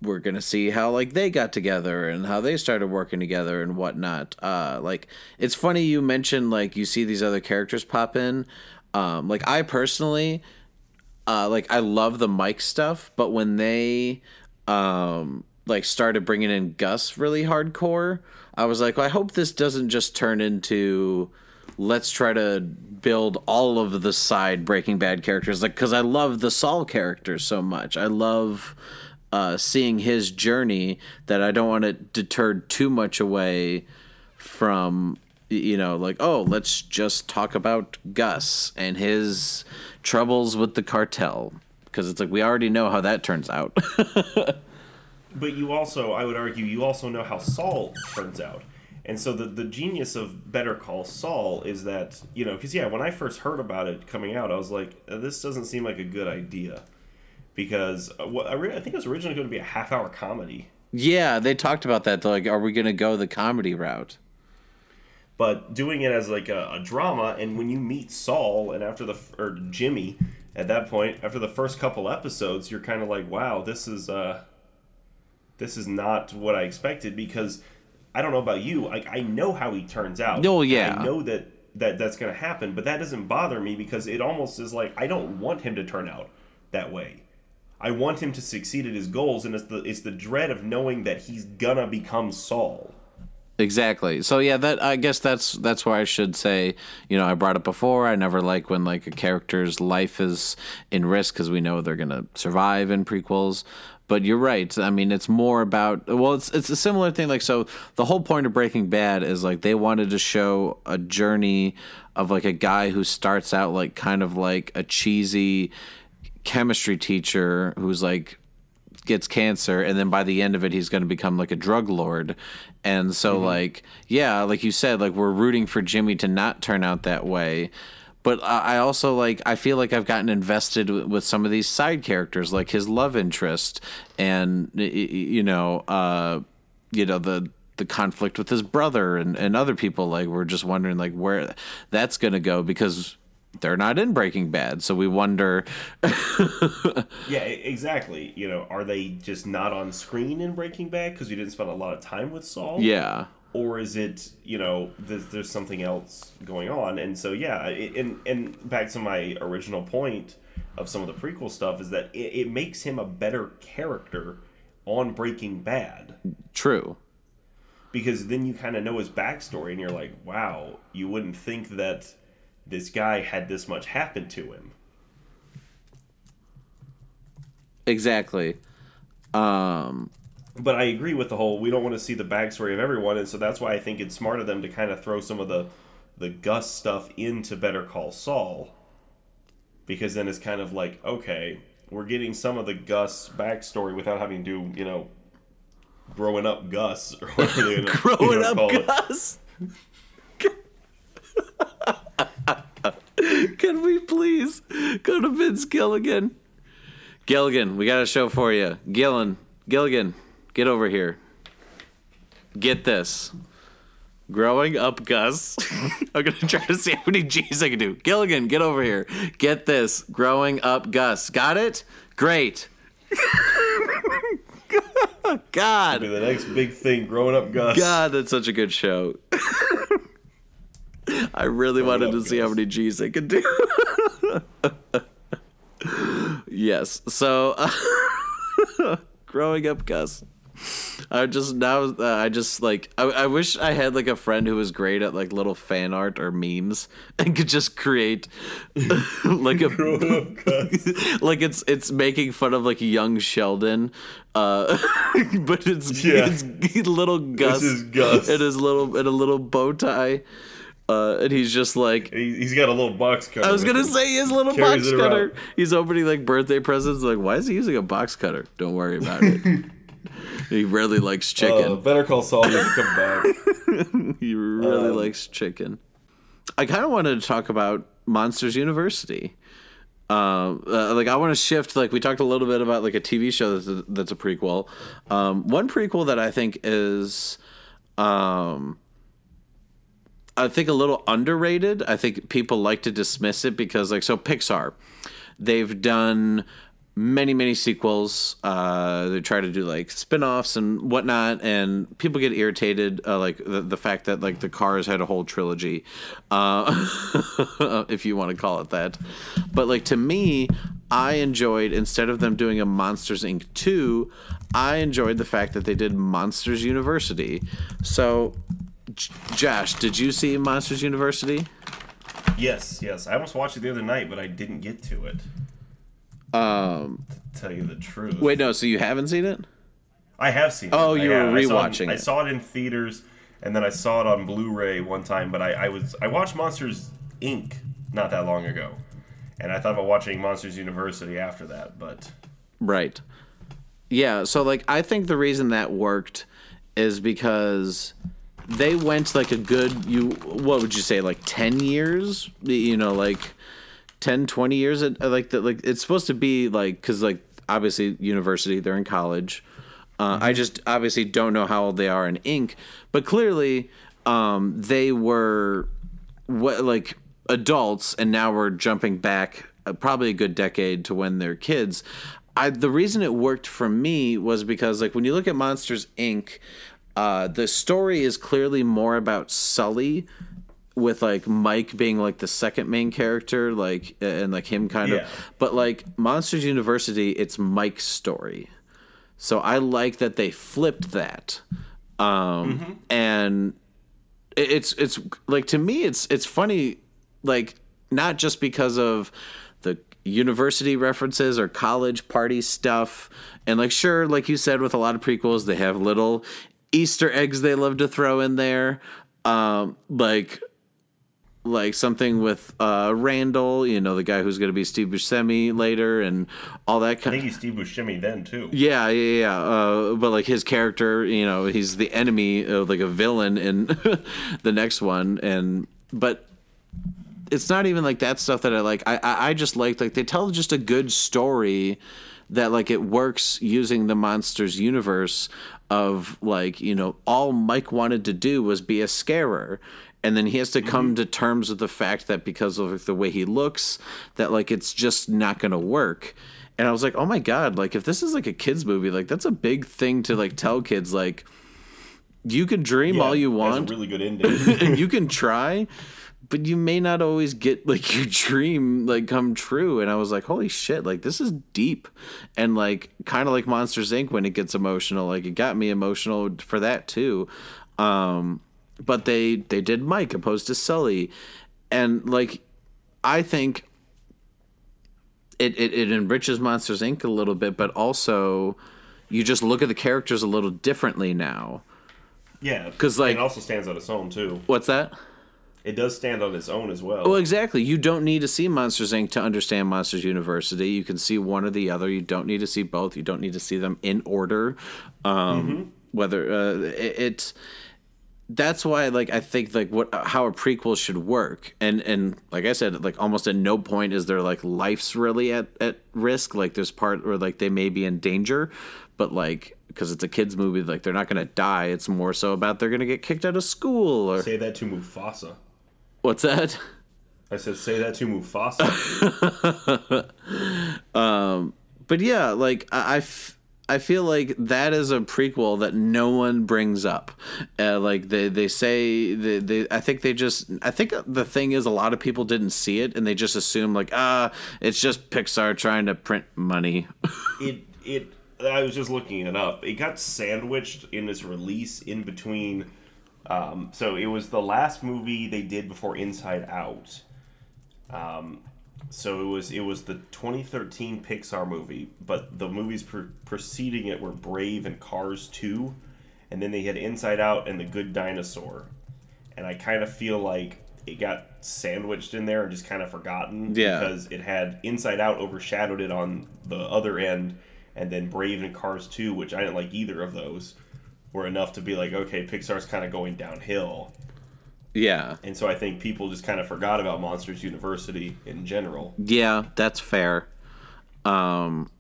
we're gonna see how like they got together and how they started working together and whatnot. Uh like it's funny you mentioned like you see these other characters pop in. Um like I personally uh like I love the Mike stuff, but when they um like started bringing in Gus really hardcore, I was like, well, I hope this doesn't just turn into let's try to build all of the side Breaking Bad characters like cuz I love the Saul character so much. I love uh, seeing his journey that I don't want it deterred too much away from you know like oh let's just talk about Gus and his troubles with the cartel because it's like we already know how that turns out. (laughs) But you also, I would argue, you also know how Saul turns out. And so the, the genius of Better Call Saul is that, you know, because yeah, when I first heard about it coming out, I was like, "Uh, this doesn't seem like a good idea. Because uh, what, I, re- I think it was originally going to be a half hour comedy. yeah, they talked about that. They're like, are we gonna go the comedy route? But doing it as like a, a drama, and when you meet Saul, and after the, or Jimmy, at that point, after the first couple episodes, you're kind of like, wow, this is, uh, this is not what I expected because I don't know about you. Like I know how he turns out. Oh, yeah. I know that that that's going to happen, but that doesn't bother me because it almost is like I don't want him to turn out that way. I want him to succeed at his goals, and it's the it's the dread of knowing that he's gonna become Saul. Exactly. So yeah, that I guess that's that's where I should say, you know, I brought it before. I never like when like a character's life is in risk because we know they're gonna survive in prequels. But you're right. I mean, it's more about well, it's it's a similar thing. Like so, the whole point of Breaking Bad is like they wanted to show a journey of like a guy who starts out like kind of like a cheesy chemistry teacher who's like gets cancer and then by the end of it he's going to become like a drug lord. And so like yeah like you said like we're rooting for jimmy to not turn out that way. But i also like i feel like i've gotten invested with, some of these side characters like his love interest and you know uh you know the the conflict with his brother and, and other people like we're just wondering like where that's going to go because they're not in breaking bad so we wonder (laughs) Yeah, exactly. You know, are they just not on screen in Breaking Bad because you didn't spend a lot of time with Saul? yeah or is it you know there's, there's something else going on and so yeah and and back to my original point of some of the prequel stuff is that it, it makes him a better character on breaking bad true because then you kind of know his backstory and you're like wow you wouldn't think that this guy had this much happen to him exactly um but I agree with the whole we don't want to see the backstory of everyone, and so that's why I think it's smart of them to kind of throw some of the the Gus stuff into Better Call Saul, because then it's kind of like okay, we're getting some of the Gus backstory without having to you know growing up Gus (laughs) or whatever they gonna, (laughs) Growing gonna call up. Gus. (laughs) Can we please go to Vince Gilligan? Gilligan, we got a show for you. Gillen, Gilligan, get over here. Get this. Growing up, Gus. (laughs) I'm gonna try to see how many G's I can do. Gilligan, get over here. Get this. Growing up, Gus. Got it? Great. (laughs) God. Be the next big thing, growing up Gus. God, that's such a good show. (laughs) I really wanted to see how many G's they could do. (laughs) yes. So, uh, (laughs) growing up, Gus. I just now uh, I just like I, I wish I had like a friend who was great at like little fan art or memes (laughs) and could just create like a up like it's it's making fun of like young Sheldon, uh, but it's Yeah. it's little Gus, Gus. and his little and a little bow tie, uh, and he's just like. He, he's got a little box cutter. I was gonna say his little box cutter. He's opening like birthday presents. Like, why is he using a box cutter? Don't worry about it. (laughs) he really likes Uh, chicken. Better call Saul needs (laughs) to come back. he really um, likes chicken. I kind of wanted to talk about Monsters University. Um, uh, like I want to shift. Like we talked a little bit about like a TV show that's a, that's a prequel. Um, one prequel that I think is, um, I think a little underrated. I think people like to dismiss it because like so Pixar, they've done many many sequels. Uh, they try to do like spin-offs and whatnot, and people get irritated uh, like the, the fact that like the Cars had a whole trilogy, uh, (laughs) if you want to call it that. But like to me, I enjoyed instead of them doing a Monsters Inc. two, I enjoyed the fact that they did Monsters University. So. J- Josh, did you see Monsters University? yes, yes. I almost watched it the other night, but I didn't get to it. Um, To tell you the truth. wait, no. So you haven't seen it? I have seen. Oh, it. you I were have. I saw rewatching I saw it in theaters, and then I saw it on Blu-ray one time. But I, I was I watched Monsters Inc. not that long ago, and I thought about watching Monsters University after that. But Right. Yeah. So like, I think the reason that worked is because they went like a good you. What would you say? Like ten years? You know, like 10, 20 years. At, like that. Like it's supposed to be like because like obviously university they're in college. Uh, I just obviously don't know how old they are in ink, but clearly um, they were what like adults, and now we're jumping back uh, probably a good decade to when they're kids. I the reason it worked for me was because like when you look at Monsters Inc., uh, the story is clearly more about Sully with like Mike being like the second main character, like and like him kind Yeah. of. But like Monsters University, it's Mike's story. So I like that they flipped that. Um, and it's it's like to me it's it's funny like not just because of the university references or college party stuff and like sure like you said with a lot of prequels they have little easter eggs they love to throw in there um like like something with uh Randall, you know, the guy who's going to be Steve Buscemi later and all that I kind think he's Steve Buscemi then too. yeah, yeah, yeah. Uh, but like his character, you know, he's the enemy, of, like a villain in (laughs) the next one, and but it's not even like that stuff that I like. I I, I just like like they tell just a good story that like it works using the monsters universe of like you know all Mike wanted to do was be a scarer. And then he has to come mm-hmm. to terms with the fact that because of the way he looks, that like it's just not going to work. And I was like, oh my god, like if this is like a kids movie, like that's a big thing to like tell kids. Like you can dream Yeah, all you want, a really good (laughs) ending. and you can try, but you may not always get like (laughs) your dream like come true. And I was like, holy shit, like this is deep, and like kind of like Monsters Inc. when it gets emotional, like it got me emotional for that too. Um, but they they did Mike opposed to Sully, and like I think it, it, it enriches Monsters Inc. a little bit, but also you just look at the characters a little differently now. yeah because like- it also stands on its own too. What's that? It does stand on its own as well. Well, exactly. You don't need to see Monsters Inc. to understand Monsters University. You can see one or the other. You don't need to see both. You don't need to see them in order. Um, whether uh, it, it's that's why like I think like what how a prequel should work and and like I said like almost at no point is there like life's really at at risk like there's part where like they may be in danger but like because it's a kids movie like they're not gonna die it's more so about they're gonna get kicked out of school or Say that to Mufasa. What's that I said, say that to Mufasa. (laughs) but yeah like I, I f- I feel like that is a prequel that no one brings up. Uh, like they, they say they, they I think they just I think the thing is a lot of people didn't see it and they just assume like ah it's just Pixar trying to print money. (laughs) it it I was just looking it up. It got sandwiched in its release in between. Um, so it was the last movie they did before Inside Out. Um, so it was it was the 2013 Pixar movie, but the movies pre- preceding it were Brave and Cars 2, and then they had Inside Out and The Good Dinosaur. And I kind of feel like it got sandwiched in there and just kind of forgotten Yeah. because it had Inside Out overshadowed it on the other end, and then Brave and Cars 2, which I didn't like either of those, were enough to be like, okay, Pixar's kind of going downhill. yeah. And so I think people just kind of forgot about Monsters University in general. Yeah, that's fair. Um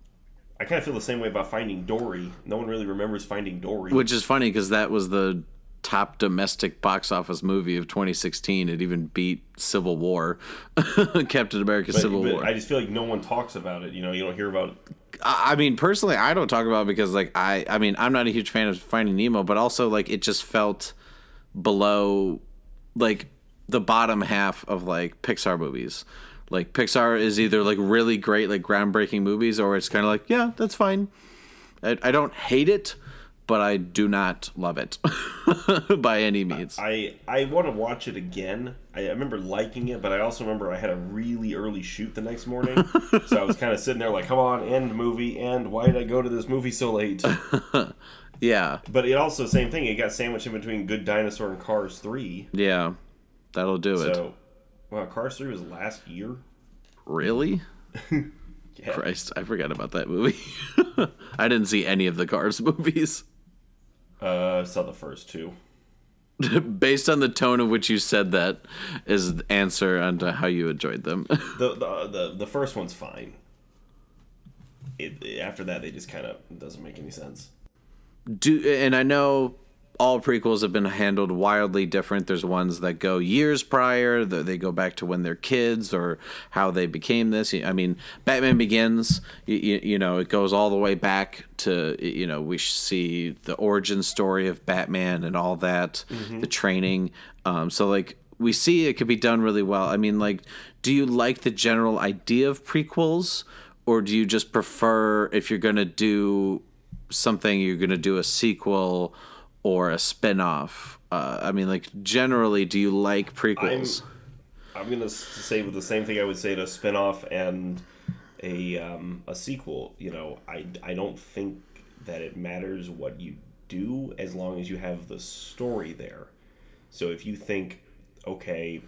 I kind of feel the same way about Finding Dory. No one really remembers Finding Dory. which is funny cuz that was the top domestic box office movie of 2016. It even beat Civil War. (laughs) Captain America but, Civil but War. I just feel like no one talks about it. You know, you don't hear about. I I mean, personally, I don't talk about it because, like, I, I mean, I'm not a huge fan of Finding Nemo, but also, like, it just felt below, like, the bottom half of like Pixar movies. Like, Pixar is either like really great, like groundbreaking movies, or it's kind of like, yeah, that's fine. I, I don't hate it, but I do not love it (laughs) by any means. I I want to watch it again. I, I remember liking it, but I also remember I had a really early shoot the next morning, (laughs) so I was kind of sitting there like, "Come on, end movie, and why did I go to this movie so late?" (laughs) yeah, But it also same thing. It got sandwiched in between Good Dinosaur and Cars Three. yeah, that'll do it. So, wow, Cars Three was last year. Really? Yeah. Christ, I forgot about that movie. I didn't see any of the Cars movies. Uh, I saw the first two. (laughs) Based on the tone of which you said that, is the answer onto how you enjoyed them. (laughs) The the the, the first one's fine. It, after that, they just kind of doesn't make any sense. Do and I know all prequels have been handled wildly different. There's ones that go years prior, they go back to when they're kids or how they became this. I mean, Batman Begins, you, you know, it goes all the way back to you know we see the origin story of Batman and all that, the training. Um, so like we see it could be done really well. I mean, like, do you like the general idea of prequels? Or do you just prefer if you're gonna do something you're going to do a sequel or a spin-off uh, i mean like generally do you like prequels I'm gonna say the same thing I would say to a spinoff and a um, a sequel. You know, I I don't think that it matters what you do as long as you have the story there. So if you think, okay,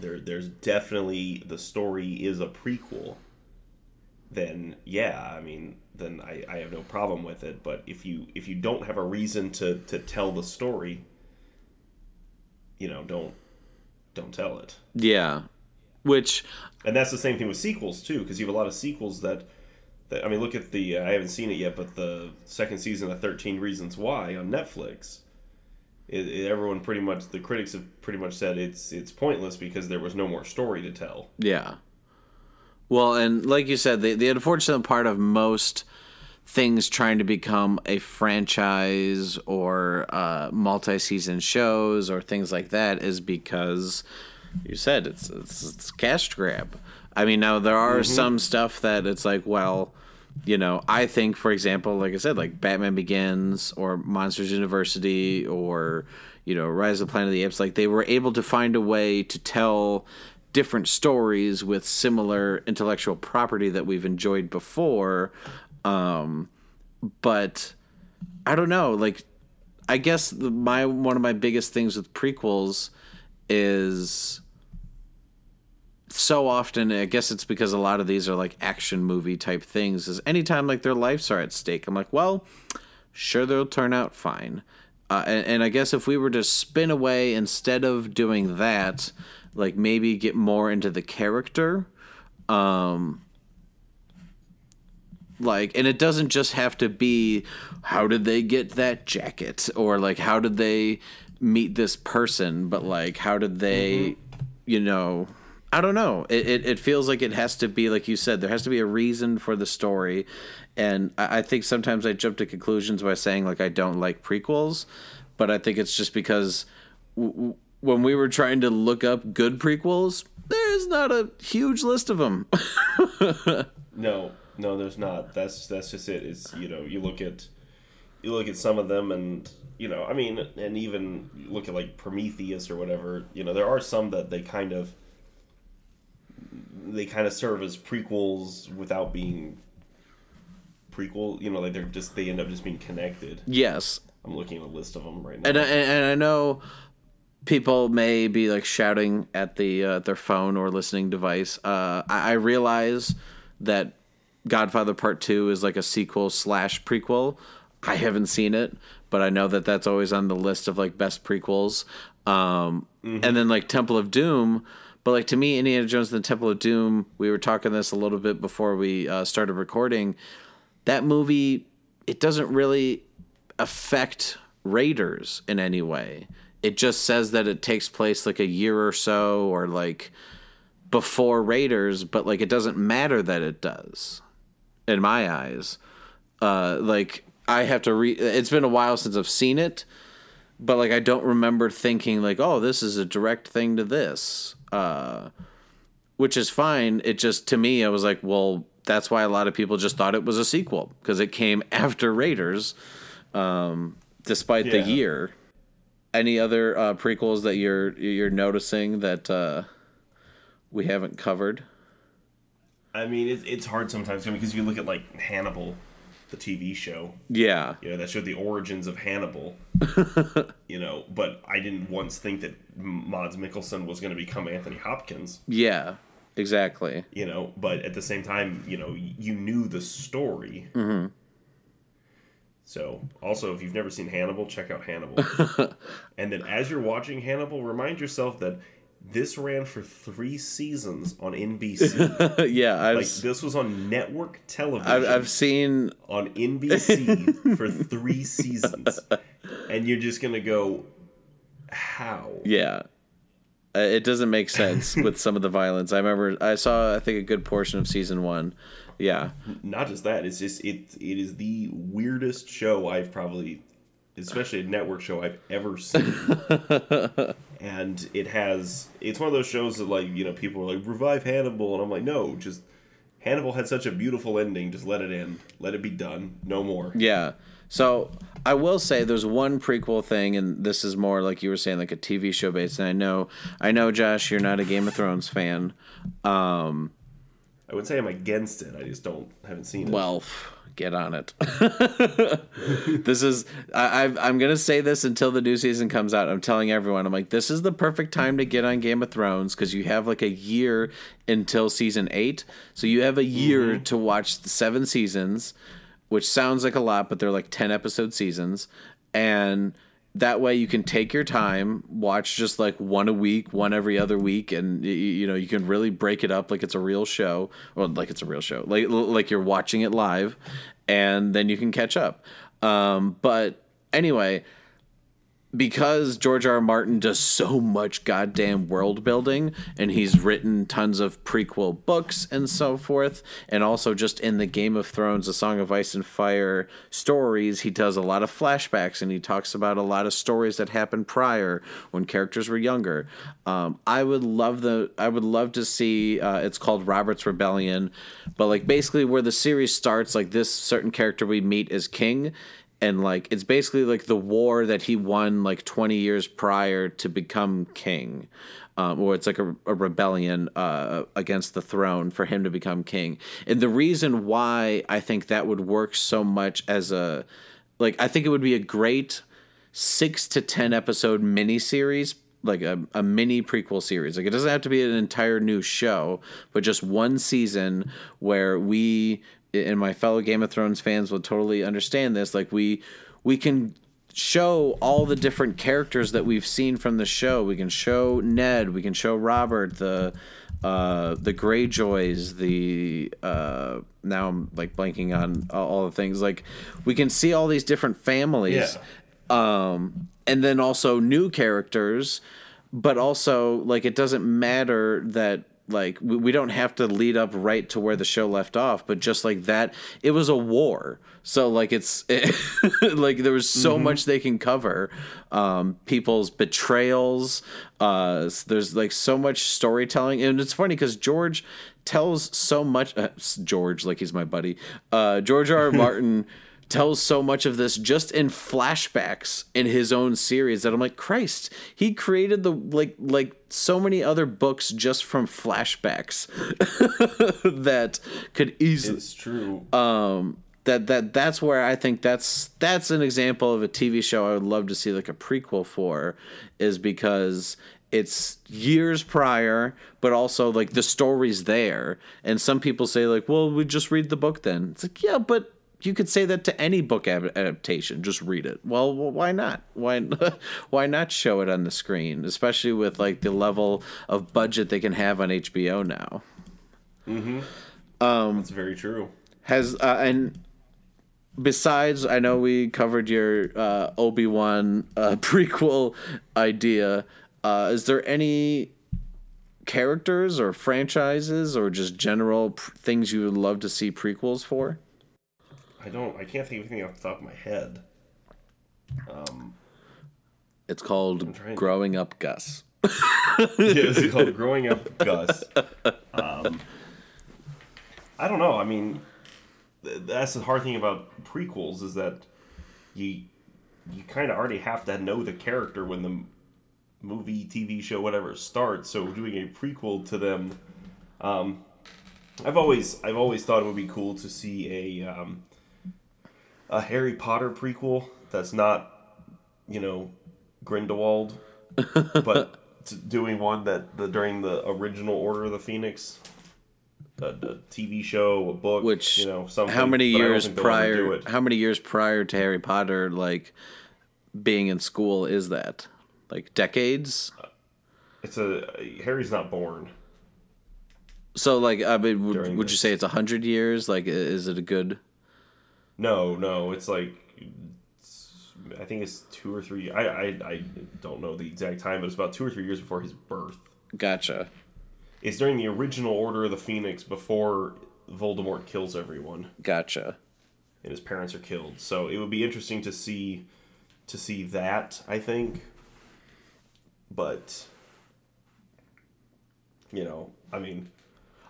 there there's definitely the story is a prequel, then yeah, I mean, then I, I have no problem with it. But if you if you don't have a reason to to tell the story, you know, don't don't tell it. yeah which And that's the same thing with sequels too, because you have a lot of sequels that, that I mean, look at the uh, I haven't seen it yet, but the second season of Thirteen Reasons Why on Netflix. It, it- everyone pretty much the critics have pretty much said it's it's pointless because there was no more story to tell. yeah well and like you said the, the unfortunate part of most things trying to become a franchise or uh, multi-season shows or things like that is because you said it's it's, it's cash grab. I mean, now there are some stuff that it's like, well, you know, I think, for example, like I said, like Batman Begins or Monsters University or you know Rise of the Planet of the Apes, like they were able to find a way to tell different stories with similar intellectual property that we've enjoyed before. Um, but I don't know, like I guess the, my one of my biggest things with prequels is so often I guess it's because a lot of these are like action movie type things is anytime like their lives are at stake I'm like well sure they'll turn out fine. Uh, and, and I guess if we were to spin away instead of doing that, like maybe get more into the character, um, like and it doesn't just have to be how did they get that jacket? Or like how did they meet this person? But like how did they you know i don't know. It, it, it feels like it has to be like you said there has to be a reason for the story. And I, I think sometimes i jump to conclusions by saying like i don't like prequels. But i think it's just because w- w- when we were trying to look up good prequels there's not a huge list of them (laughs) No, no, there's not. That's that's just it. It's you know you look at you look at some of them and you know I mean and even look at like Prometheus or whatever. You know there are some that they kind of they kind of serve as prequels without being prequel. You know like they're just they end up just being connected. yes I'm looking at a list of them right now. and I, and I know people may be like shouting at the uh, their phone or listening device. Uh, I, I realize that Godfather Part Two is like a sequel slash prequel. I haven't seen it, but I know that that's always on the list of like best prequels. Um, And then like Temple of Doom. But like to me, Indiana Jones and the Temple of Doom, we were talking this a little bit before we uh, started recording. That movie, it doesn't really affect Raiders in any way. It just says that it takes place like a year or so or like before Raiders, but like it doesn't matter that it does in my eyes. Uh like I have to read. it's been a while since I've seen it, but like I don't remember thinking like, "Oh, this is a direct thing to this." Uh which is fine. It just to me I was like, "Well, that's why a lot of people just thought it was a sequel because it came (laughs) after Raiders." Um despite the year. Any other uh, prequels that you're you're noticing that uh, we haven't covered? I mean it's it's hard sometimes because if you look at like Hannibal, the TV show. Yeah, you know that showed the origins of Hannibal. (laughs) you know, but I didn't once think that Mads Mikkelsen was going to become Anthony Hopkins. yeah, exactly. You know, but at the same time, you know, you knew the story. Mm-hmm. So, also, if you've never seen Hannibal, check out Hannibal. (laughs) and then, as you're watching Hannibal, remind yourself that this ran for three seasons on NBC. (laughs) yeah, I've like this was on network television. I've, I've seen on NBC (laughs) for three seasons, and you're just gonna go, how? yeah. Uh, it doesn't make sense with some of the violence. I remember I saw I think a good portion of season one. Yeah, Not just that, it's just it. It is the weirdest show I've probably, especially a network show I've ever seen. (laughs) and it has. It's one of those shows that like you know people are like revive Hannibal, and I'm like no, just Hannibal had such a beautiful ending. Just let it end. Let it be done. No more. yeah. So I will say there's one prequel thing, and this is more like you were saying, like a TV show based. And I know, I know, Josh, you're not a Game of Thrones fan. Um, I would say I'm against it. I just don't haven't seen it. Well, get on it. (laughs) this is I, I'm gonna say this until the new season comes out. I'm telling everyone. I'm like, this is the perfect time to get on Game of Thrones because you have like a year until season eight, so you have a year mm-hmm. to watch the seven seasons, which sounds like a lot, but they're like ten episode seasons, and that way you can take your time watch just like one a week one every other week and you know you can really break it up like it's a real show. Or like it's a real show. Like like you're watching it live and then you can catch up. Um, but anyway because George R. R. Martin does so much goddamn world building and he's written tons of prequel books and so forth, and also just in the Game of Thrones, A Song of Ice and Fire stories, he does a lot of flashbacks and he talks about a lot of stories that happened prior when characters were younger. Um, I would love the I would love to see uh, it's called Robert's Rebellion, but like basically where the series starts, like this certain character we meet is king and like it's basically like the war that he won like 20 years prior to become king um, or it's like a, a rebellion uh, against the throne for him to become king. And the reason why i think that would work so much as a like i think it would be a great six to ten episode miniseries like a, a mini prequel series. Like it doesn't have to be an entire new show but just one season where we and my fellow game of thrones fans will totally understand this like we we can show all the different characters that we've seen from the show. We can show Ned, we can show Robert, the uh, the Greyjoys, the uh, now I'm like blanking on all, the things. Like we can see all these different families, yeah. um, and then also new characters, but also like it doesn't matter that like we, we don't have to lead up right to where the show left off but just like that it was a war so like it's it, (laughs) like there was so much they can cover um people's betrayals uh there's like so much storytelling and it's funny because george tells so much uh, george like he's my buddy uh george r. R. (laughs) martin tells so much of this just in flashbacks in his own series that I'm like, Christ, he created the like like so many other books just from flashbacks (laughs) that could easily It's true. um that that that's where I think that's that's an example of a TV show I would love to see like a prequel for is because it's years prior but also like the story's there and some people say like well we just read the book then it's like yeah but you could say that to any book adaptation. Just read it. Well wh- why not? Why (laughs) why not show it on the screen? Especially with like the level of budget they can have on HBO now. Mm-hmm. Um, That's very true. has uh, and besides i know we covered your uh, obi-wan uh, (laughs) prequel idea. Uh, is there any characters or franchises or just general pr- things you would love to see prequels for I don't. I can't think of anything off the top of my head. it's called trying to- growing up gus yeah, it's (laughs) called Growing Up Gus. Um, I don't know. I mean, that's the hard thing about prequels is that you you kind of already have to know the character when the movie, TV show, whatever starts. So doing a prequel to them, um, I've always I've always thought it would be cool to see a um, a Harry Potter prequel that's not you know Grindelwald (laughs) but doing one that the during the original Order of the Phoenix, a, a TV show, a book, which you know, something. how many but I don't years prior it. how many years prior to harry potter like being in school is that like decades uh, It's a Harry's not born. So like I mean, would, would you say it's a hundred years? Like, is it a good? No, no, it's like it's, I think it's two or three. I, I I don't know the exact time, but it's about two or three years before his birth. Gotcha. It's during the original Order of the Phoenix before Voldemort kills everyone. Gotcha. and his parents are killed. So it would be interesting to see to see that, I think. But you know, I mean,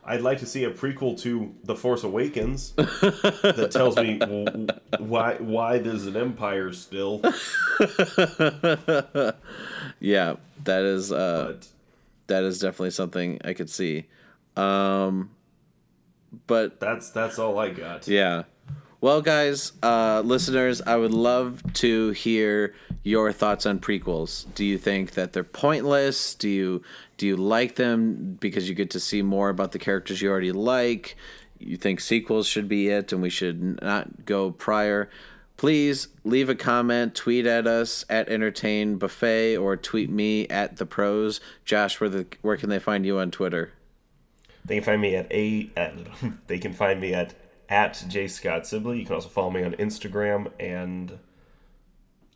I'd like to see a prequel to The Force Awakens (laughs) that tells me w- why why there's an empire still. (laughs) Yeah, that is uh, But that is definitely something I could see. Um, but that's that's all I got. Yeah. Well, guys, uh, listeners, I would love to hear your thoughts on prequels. Do you think that they're pointless? Do you do you like them because you get to see more about the characters you already like? You think sequels should be it, and we should not go prior? Please leave a comment, tweet at us at Entertain Buffet, or tweet me at the proze. Josh, where the where can they find you on Twitter? They can find me at a at, (laughs) they can find me at at J Scott Sibley. You can also follow me on Instagram and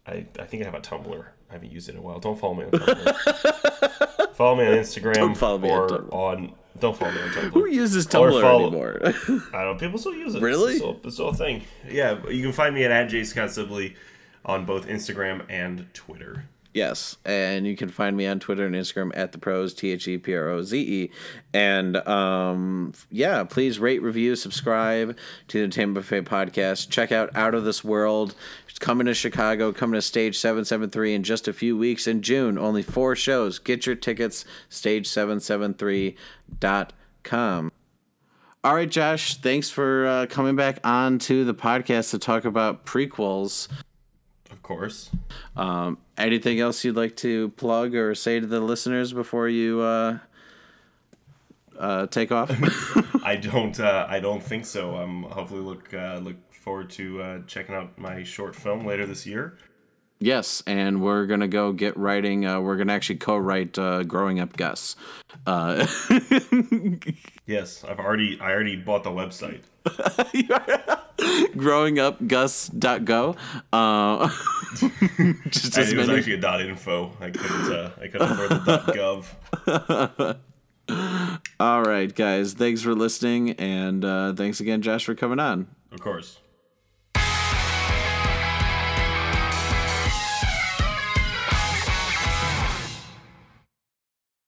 I I think I have a Tumblr. I haven't used it in a while. Don't follow me on Tumblr. (laughs) follow me on Instagram Don't follow me on or Tumblr. on don't follow me on Tumblr. Who uses Tumblr follow- anymore? (laughs) I don't. People still use it. Really? It's still, it's still a thing. Yeah, you can find me at, at J Scott Sibley on both Instagram and Twitter. Yes, and you can find me on Twitter and Instagram at the proze T H E P R O Z E, and um, yeah, please rate, review, subscribe to the Entertainment Buffet podcast. Check out Out of This World. It's coming to Chicago, coming to Stage Seven Seven Three in just a few weeks in June. Only four shows. Get your tickets. Stage Seven Seven Three dot com. All right, Josh. Thanks for uh, coming back on to the podcast to talk about prequels. Of course. Um, anything else you'd like to plug or say to the listeners before you uh, uh, take off? (laughs) (laughs) I don't. Uh, I don't think so. Um, hopefully, look uh, look forward to uh, checking out my short film later this year. Yes, and we're gonna go get writing. Uh, we're gonna actually co-write uh, "Growing Up Gus." Uh, (laughs) yes, I've already I already bought the website. growingupgus.go. Uh, (laughs) just as it was actually a dot .info. I couldn't uh, I couldn't afford the .gov. (laughs) All right, guys. Thanks for listening, and uh, thanks again, Josh, for coming on. Of course.